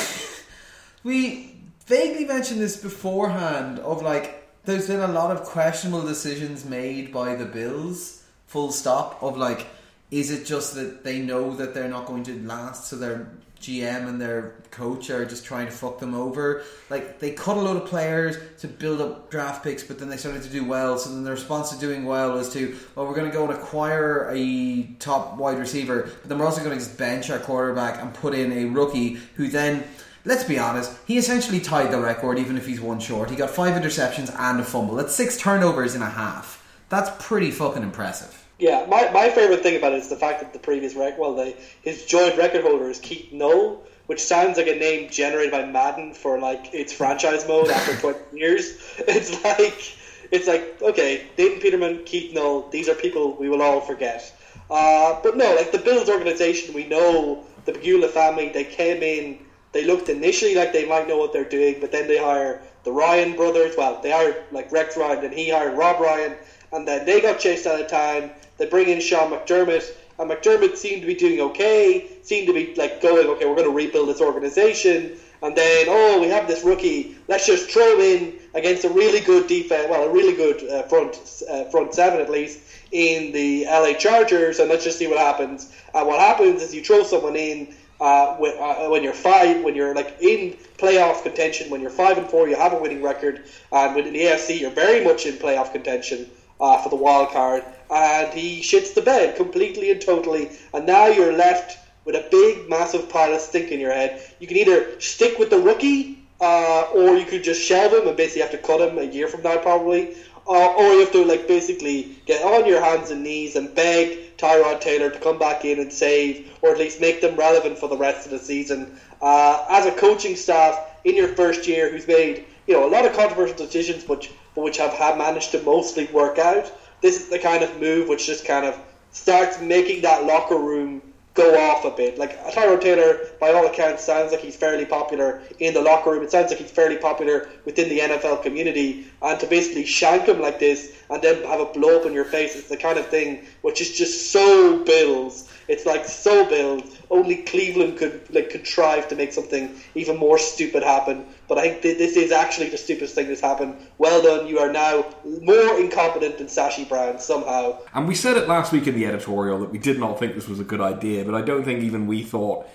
we vaguely mentioned this beforehand. Of like, there's been a lot of questionable decisions made by the Bills. Full stop. Of like, is it just that they know that they're not going to last, so their GM and their coach are just trying to fuck them over? Like they cut a load of players to build up draft picks, but then they started to do well. So then the response to doing well was to, well, we're going to go and acquire a top wide receiver, but then we're also going to just bench our quarterback and put in a rookie who then. Let's be honest, he essentially tied the record even if he's one short. He got five interceptions and a fumble. That's six turnovers in a half. That's pretty fucking impressive. Yeah, my, my favorite thing about it is the fact that the previous record, well, the, his joint record holder is Keith Null, which sounds like a name generated by Madden for like its franchise mode after 20 years. It's like, it's like, okay, Dayton Peterman, Keith Null, these are people we will all forget. Uh, but no, like the Bills organization, we know the Pegula family, they came in, they looked initially like they might know what they're doing, but then they hire the Ryan brothers. Well, they hired like Rex Ryan, and he hired Rob Ryan, and then they got chased out of town. They bring in Sean McDermott, and McDermott seemed to be doing okay, seemed to be like going, okay, we're going to rebuild this organization. And then, oh, we have this rookie. Let's just throw him in against a really good defense, well, a really good uh, front uh, front seven at least in the LA Chargers, and let's just see what happens. And what happens is you throw someone in uh, when, uh, when you're five, when you're like in playoff contention, when you're five and four, you have a winning record, and when in the AFC you're very much in playoff contention uh, for the wild card, and he shits the bed completely and totally, and now you're left with a big, massive pile of stink in your head. You can either stick with the rookie, uh, or you could just shelve him and basically have to cut him a year from now, probably. Uh, or you have to like basically get on your hands and knees and beg Tyrod Taylor to come back in and save, or at least make them relevant for the rest of the season. Uh, as a coaching staff in your first year, who's made you know a lot of controversial decisions, but but which have, have managed to mostly work out, this is the kind of move which just kind of starts making that locker room go off a bit. Like Tyrod Taylor, by all accounts, sounds like he's fairly popular in the locker room. It sounds like he's fairly popular within the NFL community. And to basically shank him like this and then have a blow up in your face is the kind of thing which is just so Bills. It's like so Bills. Only Cleveland could like contrive to make something even more stupid happen. But I think th- this is actually the stupidest thing that's happened. Well done. You are now more incompetent than Sashi Brown somehow. And we said it last week in the editorial that we did not think this was a good idea, but I don't think even we thought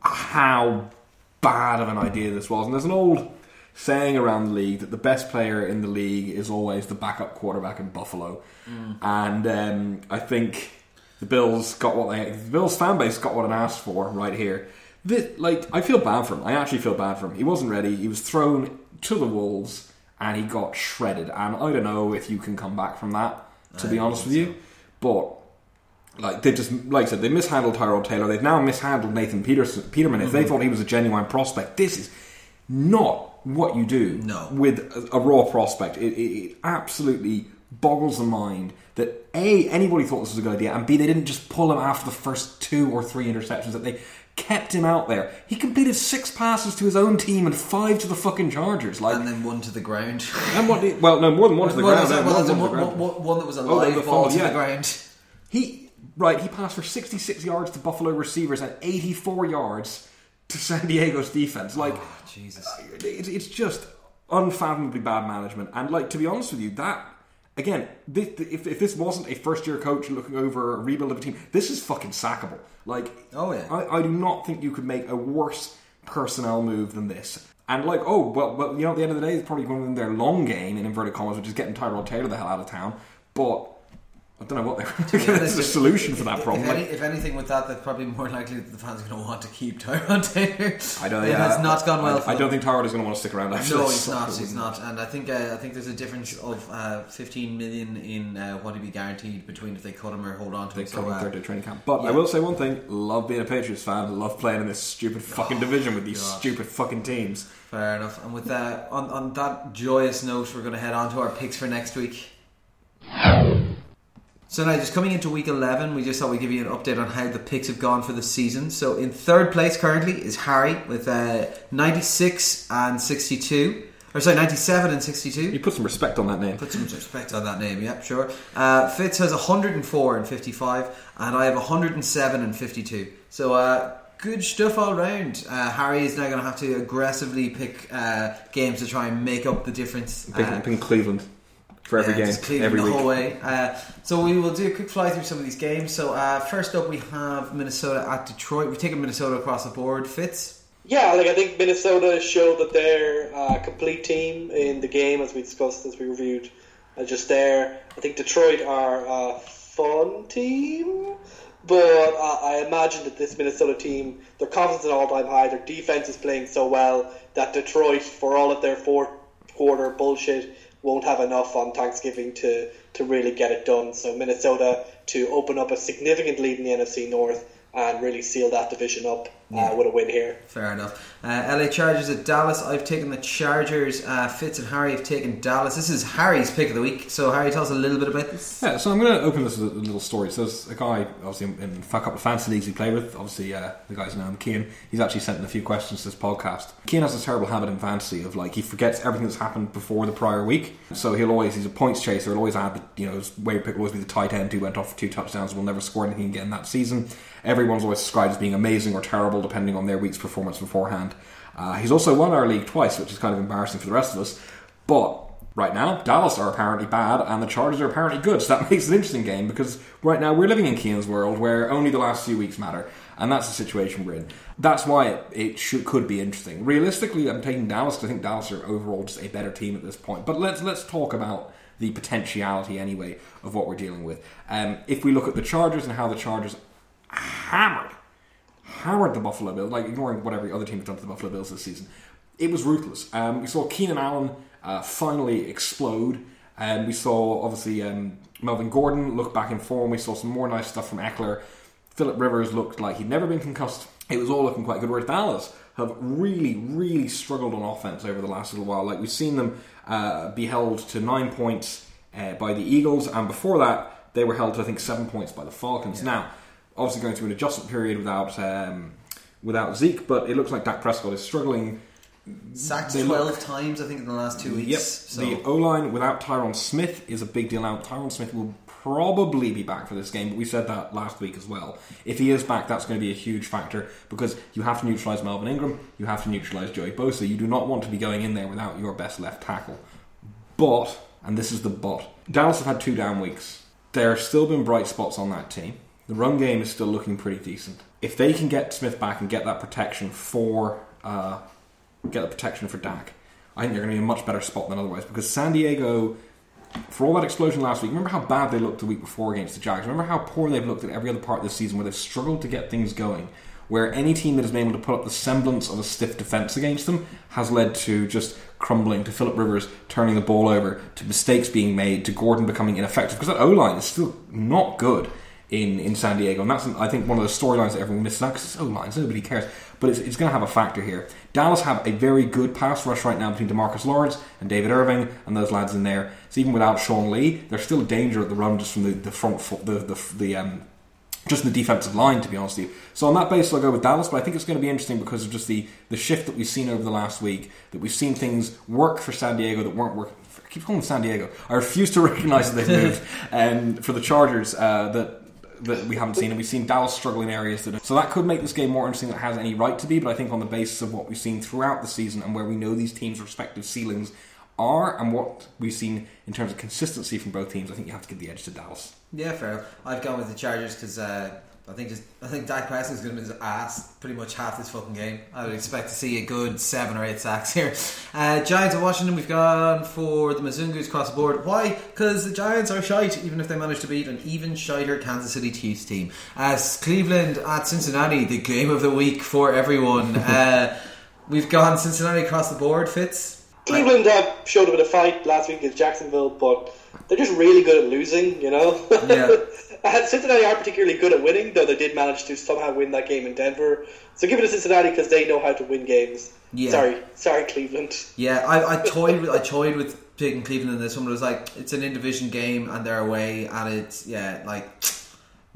how bad of an idea this was. And there's an old saying around the league that the best player in the league is always the backup quarterback in Buffalo. And um, I think the Bills got what they the Bills fan base got what it asked for right here. This, like I feel bad for him. I actually feel bad for him. He wasn't ready. He was thrown to the wolves and he got shredded. And I don't know if you can come back from that. To be honest with you, but like they just like I said, they mishandled Tyrod Taylor. They've now mishandled Nathan Peterson, Peterman. If they mm-hmm. thought he was a genuine prospect, this is not what you do No. with a, a raw prospect. It, it, it absolutely boggles the mind that a anybody thought this was a good idea, and b they didn't just pull him after the first two or three interceptions. That they kept him out there. He completed six passes to his own team and five to the fucking Chargers. Like And then one to the ground. and what? Well, no, more than one to the ground. one more was- than one one- to the ground. one- one that was a Oh, live ball to yeah. the ground. He right, he passed for 66 yards to Buffalo receivers and 84 yards to San Diego's defense. Like ah, Jesus. it's, it's just unfathomably bad management. And like to be honest with you, that again, this, if, if this wasn't a first year coach looking over a rebuild of a team, this is fucking sackable. Like, Oh, yeah. I, I do not think you could make a worse personnel move than this. And like, oh well, well, you know, at the end of the day, it's probably going to be their long game in inverted commas, which is getting Tyrod Taylor the hell out of town. But I don't know what they're. honest, There's a solution for that if, problem. If, any, if anything, with that, that's probably more likely that the fans are going to want to keep Tyrone Taylor. I don't. It Yeah, has not gone well. I, for I don't think Tyrod is going to want to stick around after No, he's not. He's not, and I think uh, I think there's a difference of uh, 15 million in uh, what he'd be guaranteed between if they cut him or hold on to They him. So, come uh, third day training camp. But I will say one thing: love being a Patriots fan. Love playing in this stupid fucking division with these God. stupid fucking teams. fair enough. And with that, on on that joyous note, we're going to head on to our picks for next week. So now, just coming into week 11, we just thought we'd give you an update on how the picks have gone for the season. So in third place currently is Harry with uh, 96 and 62. Or sorry, 97 and 62. You put some respect on that name. Put some respect on that name, yeah, sure. Uh, Fitz has 104 and 55, and I have 107 and 52. So, uh, good stuff all round. Uh, Harry is now going to have to aggressively pick uh, games to try and make up the difference. Picking, Uh, picking Cleveland for every yeah, game, just every the week. whole way. Uh, so we will do a quick fly through some of these games. So uh, first up, we have Minnesota at Detroit. We've taken Minnesota across the board. Fitz. Yeah, like I think Minnesota showed that they're a complete team in the game, as we discussed, as we reviewed uh, just there. I think Detroit are a fun team, but uh, I imagine that this Minnesota team, their confidence is all time high. Their defense is playing so well that Detroit, for all of their fourth quarter bullshit, won't have enough on Thanksgiving to to really get it done. So Minnesota to open up a significant lead in the NFC North and really seal that division up uh, with a win here. Fair enough. Uh, LA Chargers at Dallas. I've taken the Chargers. Uh, Fitz and Harry have taken Dallas. This is Harry's pick of the week. So Harry, tell us a little bit about this. Yeah, so I'm going to open this with a little story. So there's a guy, obviously, in a couple of fantasy leagues we play with. Obviously, uh, the guys know him, Kean. He's actually sent in a few questions to this podcast. Kean has this terrible habit in fantasy of like he forgets everything that's happened before the prior week. So he'll always he's a points chaser. He'll always add the you know his way pick will always be the tight end who went off for two touchdowns. Will never score anything again that season. Everyone's always described as being amazing or terrible depending on their week's performance beforehand. Uh, he's also won our league twice, which is kind of embarrassing for the rest of us. But Right now, Dallas are apparently bad and the Chargers are apparently good. So that makes an interesting game because right now we're living in Keane's world where only the last few weeks matter, and that's the situation we're in. That's why it, it should, could be interesting. Realistically, I'm taking Dallas I think Dallas are overall just a better team at this point. But let's let's talk about the potentiality anyway of what we're dealing with. Um, if we look at the Chargers and how the Chargers hammered hammered the Buffalo Bills, like ignoring what every other team has done to the Buffalo Bills this season. It was ruthless. Um, we saw Keenan Allen uh, finally explode. And we saw, obviously, um, Melvin Gordon look back in form. We saw some more nice stuff from Ekeler. Philip Rivers looked like he'd never been concussed. It was all looking quite good. Whereas Dallas have really, really struggled on offense over the last little while. Like we've seen them uh, be held to nine points uh, by the Eagles, and before that, they were held to I think seven points by the Falcons. Now, obviously, going through an adjustment period without um, without Zeke, but it looks like Dak Prescott is struggling Sacked They 12 look- times, I think, in the last two weeks. Yep. So The O line without Tyron Smith is a big deal now. Tyron Smith will probably be back for this game, but we said that last week as well. If he is back, that's going to be a huge factor because you have to neutralize Melvin Ingram, you have to neutralize Joey Bosa. You do not want to be going in there without your best left tackle. But, and this is the but, Dallas have had two down weeks. There have still been bright spots on that team. The run game is still looking pretty decent. If they can get Smith back and get that protection for uh, get the protection for Dak, I think they're going to be in a much better spot than otherwise because San Diego, for all that explosion last week, remember how bad they looked the week before against the Jags? Remember how poor they've looked at every other part of this season where they've struggled to get things going? Where any team that has been able to put up the semblance of a stiff defense against them has led to just crumbling, to Philip Rivers turning the ball over, to mistakes being made, to Gordon becoming ineffective because that O line is still not good in, in San Diego, and that's I think one of the storylines that everyone misses out because it's O lines, nobody cares, but it's, it's going to have a factor here. Dallas have a very good pass rush right now between Demarcus Lawrence and David Irving and those lads in there. So even without Sean Lee, there's still a danger at the run just from the, the front foot, the the, the um, just the defensive line, to be honest with you. So on that basis, I'll go with Dallas, but I think it's going to be interesting because of just the, the shift that we've seen over the last week, that we've seen things work for San Diego that weren't working. I keep calling San Diego. I refuse to recognise that they've moved. And for the Chargers, uh, that that we haven't seen, and we've seen Dallas struggle in areas that. So that could make this game more interesting than it has any right to be. But I think on the basis of what we've seen throughout the season and where we know these teams' respective ceilings are, and what we've seen in terms of consistency from both teams, I think you have to give the edge to Dallas. Yeah, fair. I've gone with the Chargers because uh, I think just I think Dak Prescott's going to be his ass pretty much half this fucking game. I would expect to see a good seven or eight sacks here. Uh, Giants of Washington, we've gone for the Mizungus across the board. Why? Because the Giants are shite, even if they manage to beat an even shiter Kansas City Chiefs team. As Cleveland at Cincinnati, the game of the week for everyone. uh, we've gone Cincinnati across the board. Fitz. Cleveland uh, showed a bit of fight last week against Jacksonville, but they're just really good at losing, you know. Yeah. and Cincinnati aren't particularly good at winning, though they did manage to somehow win that game in Denver. So give it to Cincinnati because they know how to win games. Yeah. Sorry, sorry, Cleveland. Yeah, I, I toyed with I toyed with picking Cleveland in this one, but it was like it's an in division game and they're away, and it's yeah like.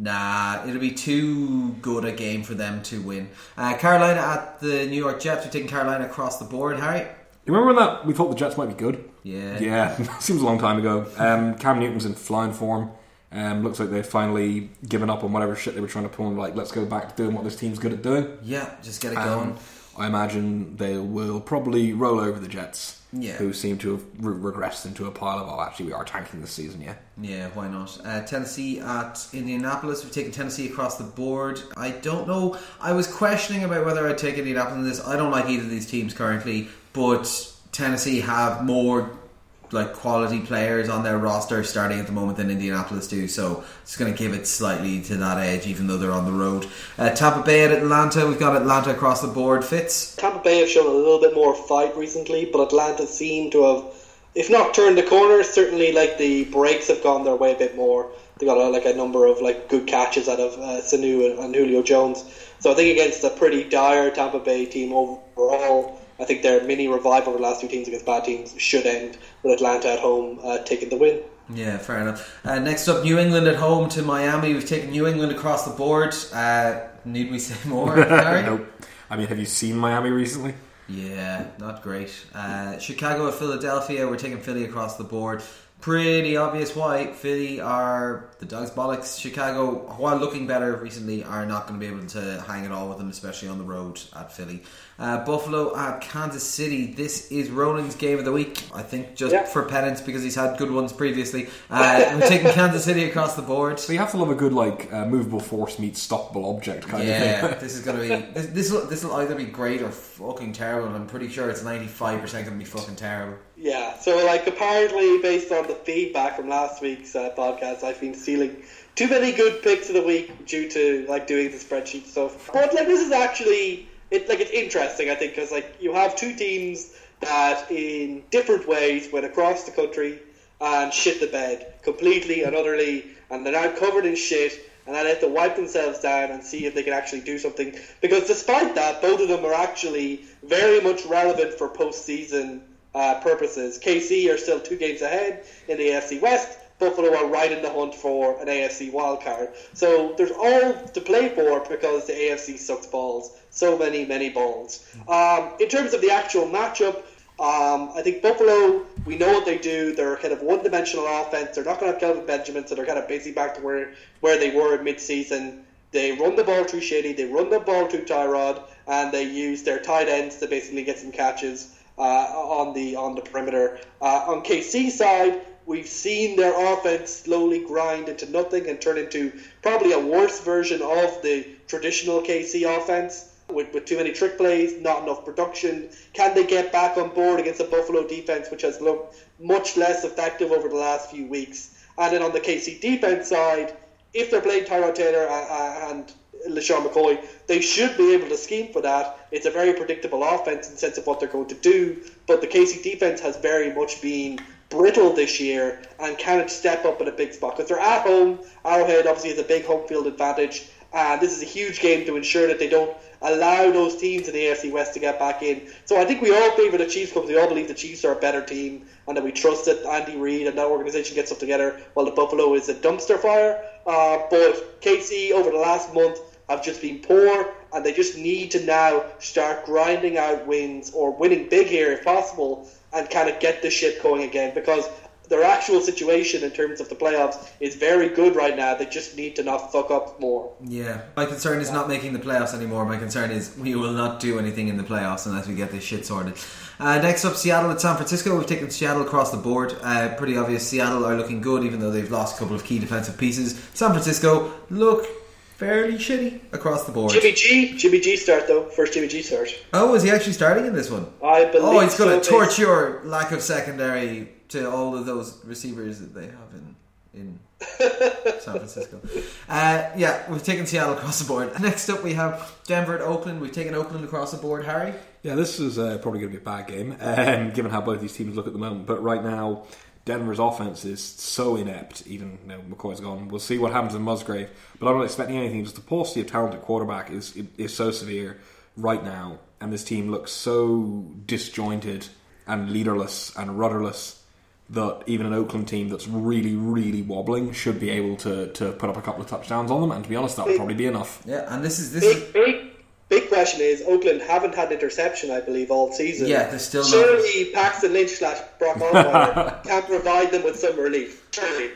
Nah, it'll be too good a game for them to win. Uh, Carolina at the New York Jets. We're taking Carolina across the board. Harry, You remember when that we thought the Jets might be good? yeah, Yeah, seems a long time ago. Um, Cam Newton's in flying form. Um, looks like they've finally given up on whatever shit they were trying to pull. And like, let's go back to doing what this team's good at doing. yeah. Just get it Um, going. I imagine they will probably roll over the Jets, Yeah. who seem to have re- regressed into a pile of, oh, actually, we are tanking this season, yeah. Yeah, why not? Uh, Tennessee at Indianapolis. We've taken Tennessee across the board. I don't know. I was questioning about whether I'd take Indianapolis in this. I don't like either of these teams currently, but Tennessee have more like quality players on their roster starting at the moment than Indianapolis do. So it's going to give it slightly to that edge, even though they're on the road. Uh, Tampa Bay at Atlanta. We've got Atlanta across the board. Fitz. Tampa Bay have shown a little bit more fight recently, but Atlanta seem to have, if not turned the corner, certainly like the breaks have gone their way a bit more. They got a, like a number of like good catches out of uh, Sanu and, and Julio Jones. So I think against a pretty dire Tampa Bay team overall, I think their mini revival over the last two teams against bad teams should end with Atlanta at home uh, taking the win. Yeah, fair enough. Uh, next up, New England at home to Miami. We've taken New England across the board. Uh, need we say more, Harry? Nope. I mean, have you seen Miami recently? Yeah, not great. Uh, Chicago at Philadelphia. We're taking Philly across the board. Pretty obvious why. Philly are the dog's bollocks. Chicago, while looking better recently, are not going to be able to hang it all with them, especially on the road at Philly. Uh, Buffalo at Kansas City. This is Roland's game of the week. I think just Yeah. for penance because he's had good ones previously. Uh, we're taking Kansas City across the board. So you have to love a good, like, uh, movable force meets stoppable object kind of Yeah, thing. this is gonna be this. This will this will either be great or fucking terrible. and I'm pretty sure it's ninety five percent gonna be fucking terrible. Yeah, so like apparently based on the feedback from last week's uh, podcast, I've been stealing too many good picks of the week due to like doing the spreadsheet stuff. But like this is actually it like it's interesting I think because like you have two teams that in different ways went across the country and shit the bed completely and utterly, and they're now covered in shit. And then they have to wipe themselves down and see if they can actually do something. Because despite that, both of them are actually very much relevant for postseason uh, purposes. KC are still two games ahead in the AFC West. Buffalo are right in the hunt for an AFC wildcard. So there's all to play for because the AFC sucks balls. So many, many balls. Um, in terms of the actual matchup, um, I think Buffalo, we know what they do. They're kind of one dimensional offense. They're not going to have Kelvin Benjamin, so they're kind of busy back to where, where they were in mid season. They run the ball through Shady, they run the ball through Tyrod, and they use their tight ends to basically get some catches Uh, on the on the perimeter. Uh, on KC side, we've seen their offense slowly grind into nothing and turn into probably a worse version of the traditional KC offense. With, with too many trick plays, not enough production. Can they get back on board against the Buffalo defense, which has looked much less effective over the last few weeks? And then on the KC defense side, if they're playing Tyrod Taylor uh, uh, and, and LeSean McCoy, they should be able to scheme for that. It's a very predictable offense in the sense of what they're going to do, but the KC defense has very much been brittle this year and cannot step up in a big spot because they're at home. Arrowhead obviously has a big home field advantage, and this is a huge game to ensure that they don't allow those teams in the AFC West to get back in. So I think we all favour the Chiefs because we all believe the Chiefs are a better team and that we trust that Andy Reid and that organization gets up together while the Buffalo is a dumpster fire. Uh, but KC over the last month have just been poor and they just need to now start grinding out wins or winning big here if possible and kind of get the ship going again because their actual situation in terms of the playoffs is very good right now. They just need to not fuck up more. Yeah, my concern is not making the playoffs anymore. My concern is we will not do anything in the playoffs unless we get this shit sorted. Uh, next up, Seattle at San Francisco. We've taken Seattle across the board. Uh, pretty obvious. Seattle are looking good, even though they've lost a couple of key defensive pieces. San Francisco look fairly shitty across the board. Jimmy G, Jimmy G start though. First Jimmy G start. Oh, is he actually starting in this one? I believe. Oh, he's going to so, torch your lack of secondary to all of those receivers that they have in in San Francisco. Uh, yeah, we've taken Seattle across the board. Next up, we have Denver at Oakland. We've taken Oakland across the board. Harry, Yeah, this is uh, probably going to be a bad game, um, given how both these teams look at the moment. But right now, Denver's offense is so inept. Even now McCoy's gone, we'll see what happens in Musgrave. But I'm not expecting anything. Just the paucity of talent at quarterback is is so severe right now, and this team looks so disjointed and leaderless and rudderless that even an Oakland team that's really, really wobbling should be able to, to put up a couple of touchdowns on them. And to be honest, that would probably be enough. yeah, and this is this is Big, big, big question is Oakland haven't had interception, I believe, all season. Yeah, they're still not- Surely Paxton Lynch slash Brock Osweiler can provide them with some relief. Surely.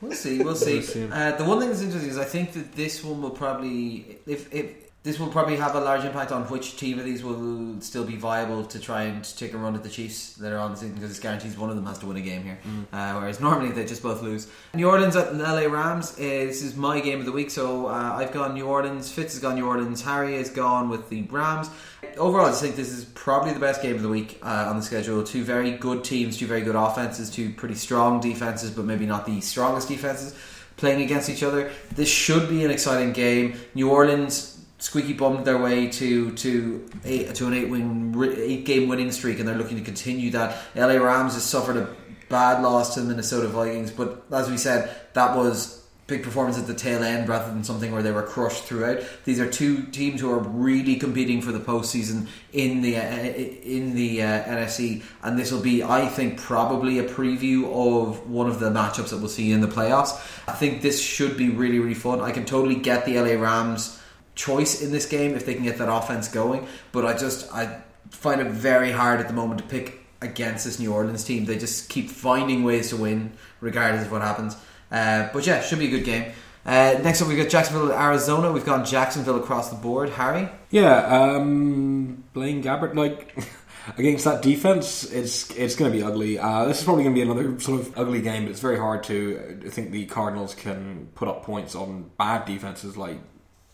We'll see. We'll see. see. Uh, the one thing that's interesting is I think that this one will probably, if, if this will probably have a large impact on which team of these will still be viable to try and take a run at the Chiefs later on the season because it guarantees one of them has to win a game here. Uh, whereas normally they just both lose. New Orleans at the LA Rams. Uh, this is my game of the week, so uh, I've gone New Orleans. Fitz has gone New Orleans. Harry has gone with the Rams. Overall, I just think this is probably the best game of the week uh, on the schedule. Two very good teams, two very good offenses, two pretty strong defenses, but maybe not the strongest defenses playing against each other. This should be an exciting game. New Orleans squeaky bummed their way to to eight, to an eight win eight game winning streak, and they're looking to continue that. LA Rams has suffered a bad loss to the Minnesota Vikings, but as we said, that was big performance at the tail end rather than something where they were crushed throughout. These are two teams who are really competing for the postseason in the uh, in the uh, NFC, and this will be, I think, probably a preview of one of the matchups that we'll see in the playoffs. I think this should be really really fun. I can totally get the LA Rams choice in this game if they can get that offense going, but I just I find it very hard at the moment to pick against this New Orleans team. They just keep finding ways to win regardless of what happens. Uh, but yeah, should be a good game. Uh, next up, we've got Jacksonville, Arizona. We've gone Jacksonville across the board. Harry? Yeah, um, Blaine Gabbert, like against that defense, it's it's going to be ugly. Uh, this is probably going to be another sort of ugly game, but it's very hard to. I think the Cardinals can put up points on bad defenses, like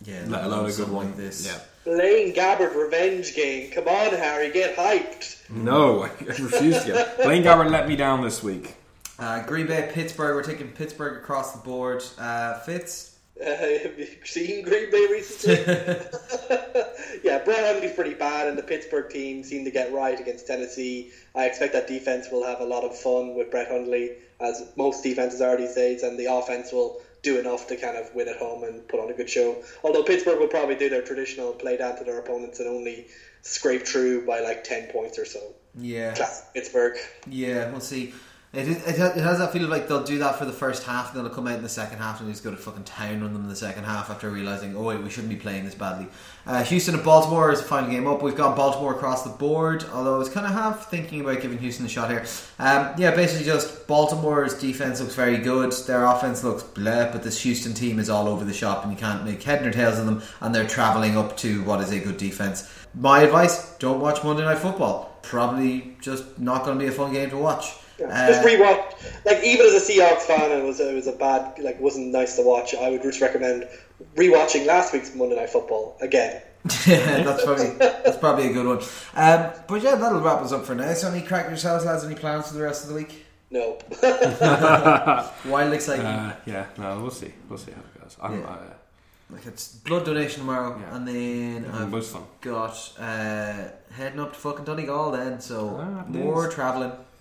Yeah, let alone a good something one. like this. Yeah. Blaine Gabbert revenge game. Come on, Harry, get hyped. No, I refuse to. Blaine Gabbert let me down this week. Uh, Green Bay, Pittsburgh. We're taking Pittsburgh across the board. Uh, Fitz? Uh, have you seen Green Bay recently? yeah, Brett Hundley's pretty bad, and the Pittsburgh team seem to get right against Tennessee. I expect that defense will have a lot of fun with Brett Hundley, as most defenses are these days, and the offense will do enough to kind of win at home and put on a good show. Although Pittsburgh will probably do their traditional play down to their opponents and only scrape through by like 10 points or so. Yeah. Classic Pittsburgh. Yeah, we'll see. It, it, it has that feeling like they'll do that for the first half, and then they'll come out in the second half and just go to fucking town on them in the second half after realizing, oh wait, we shouldn't be playing this badly. Uh, Houston and Baltimore is the final game up. We've got Baltimore across the board, although I was kind of half thinking about giving Houston a shot here. Um, yeah, basically just Baltimore's defense looks very good, their offense looks bleh, but this Houston team is all over the shop, and you can't make head nor tails of them, and they're traveling up to what is a good defense. My advice: don't watch Monday Night Football. Probably just not going to be a fun game to watch. Yeah. Just rewatch. Like even as a Seahawks fan, it was it was a bad like wasn't nice to watch. I would just recommend rewatching last week's Monday Night Football again. yeah, that's probably that's probably a good one. Um, but yeah, that'll wrap us up for now. So, any crack yourselves, lads? Any plans for the rest of the week? No. Wild exciting. Uh, yeah, no, we'll see. We'll see how it goes. I'm, Yeah. uh, like it's blood donation tomorrow, Yeah. and then Yeah, I've most got uh, heading up to fucking Donegal then. So Ah, more nice.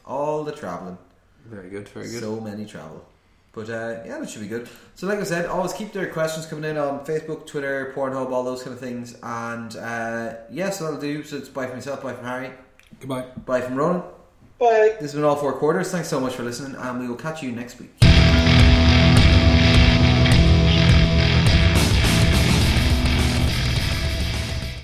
Traveling, all the traveling. very good, very good. So many travel. But uh, yeah, that should be good. So, like I said, always keep their questions coming in on Facebook, Twitter, Pornhub, all those kind of things. And uh, yeah, so that'll do. So it's bye from myself, bye from Harry, Goodbye. bye from Ronan. Bye. This has been all four quarters. Thanks so much for listening, and we will catch you next week.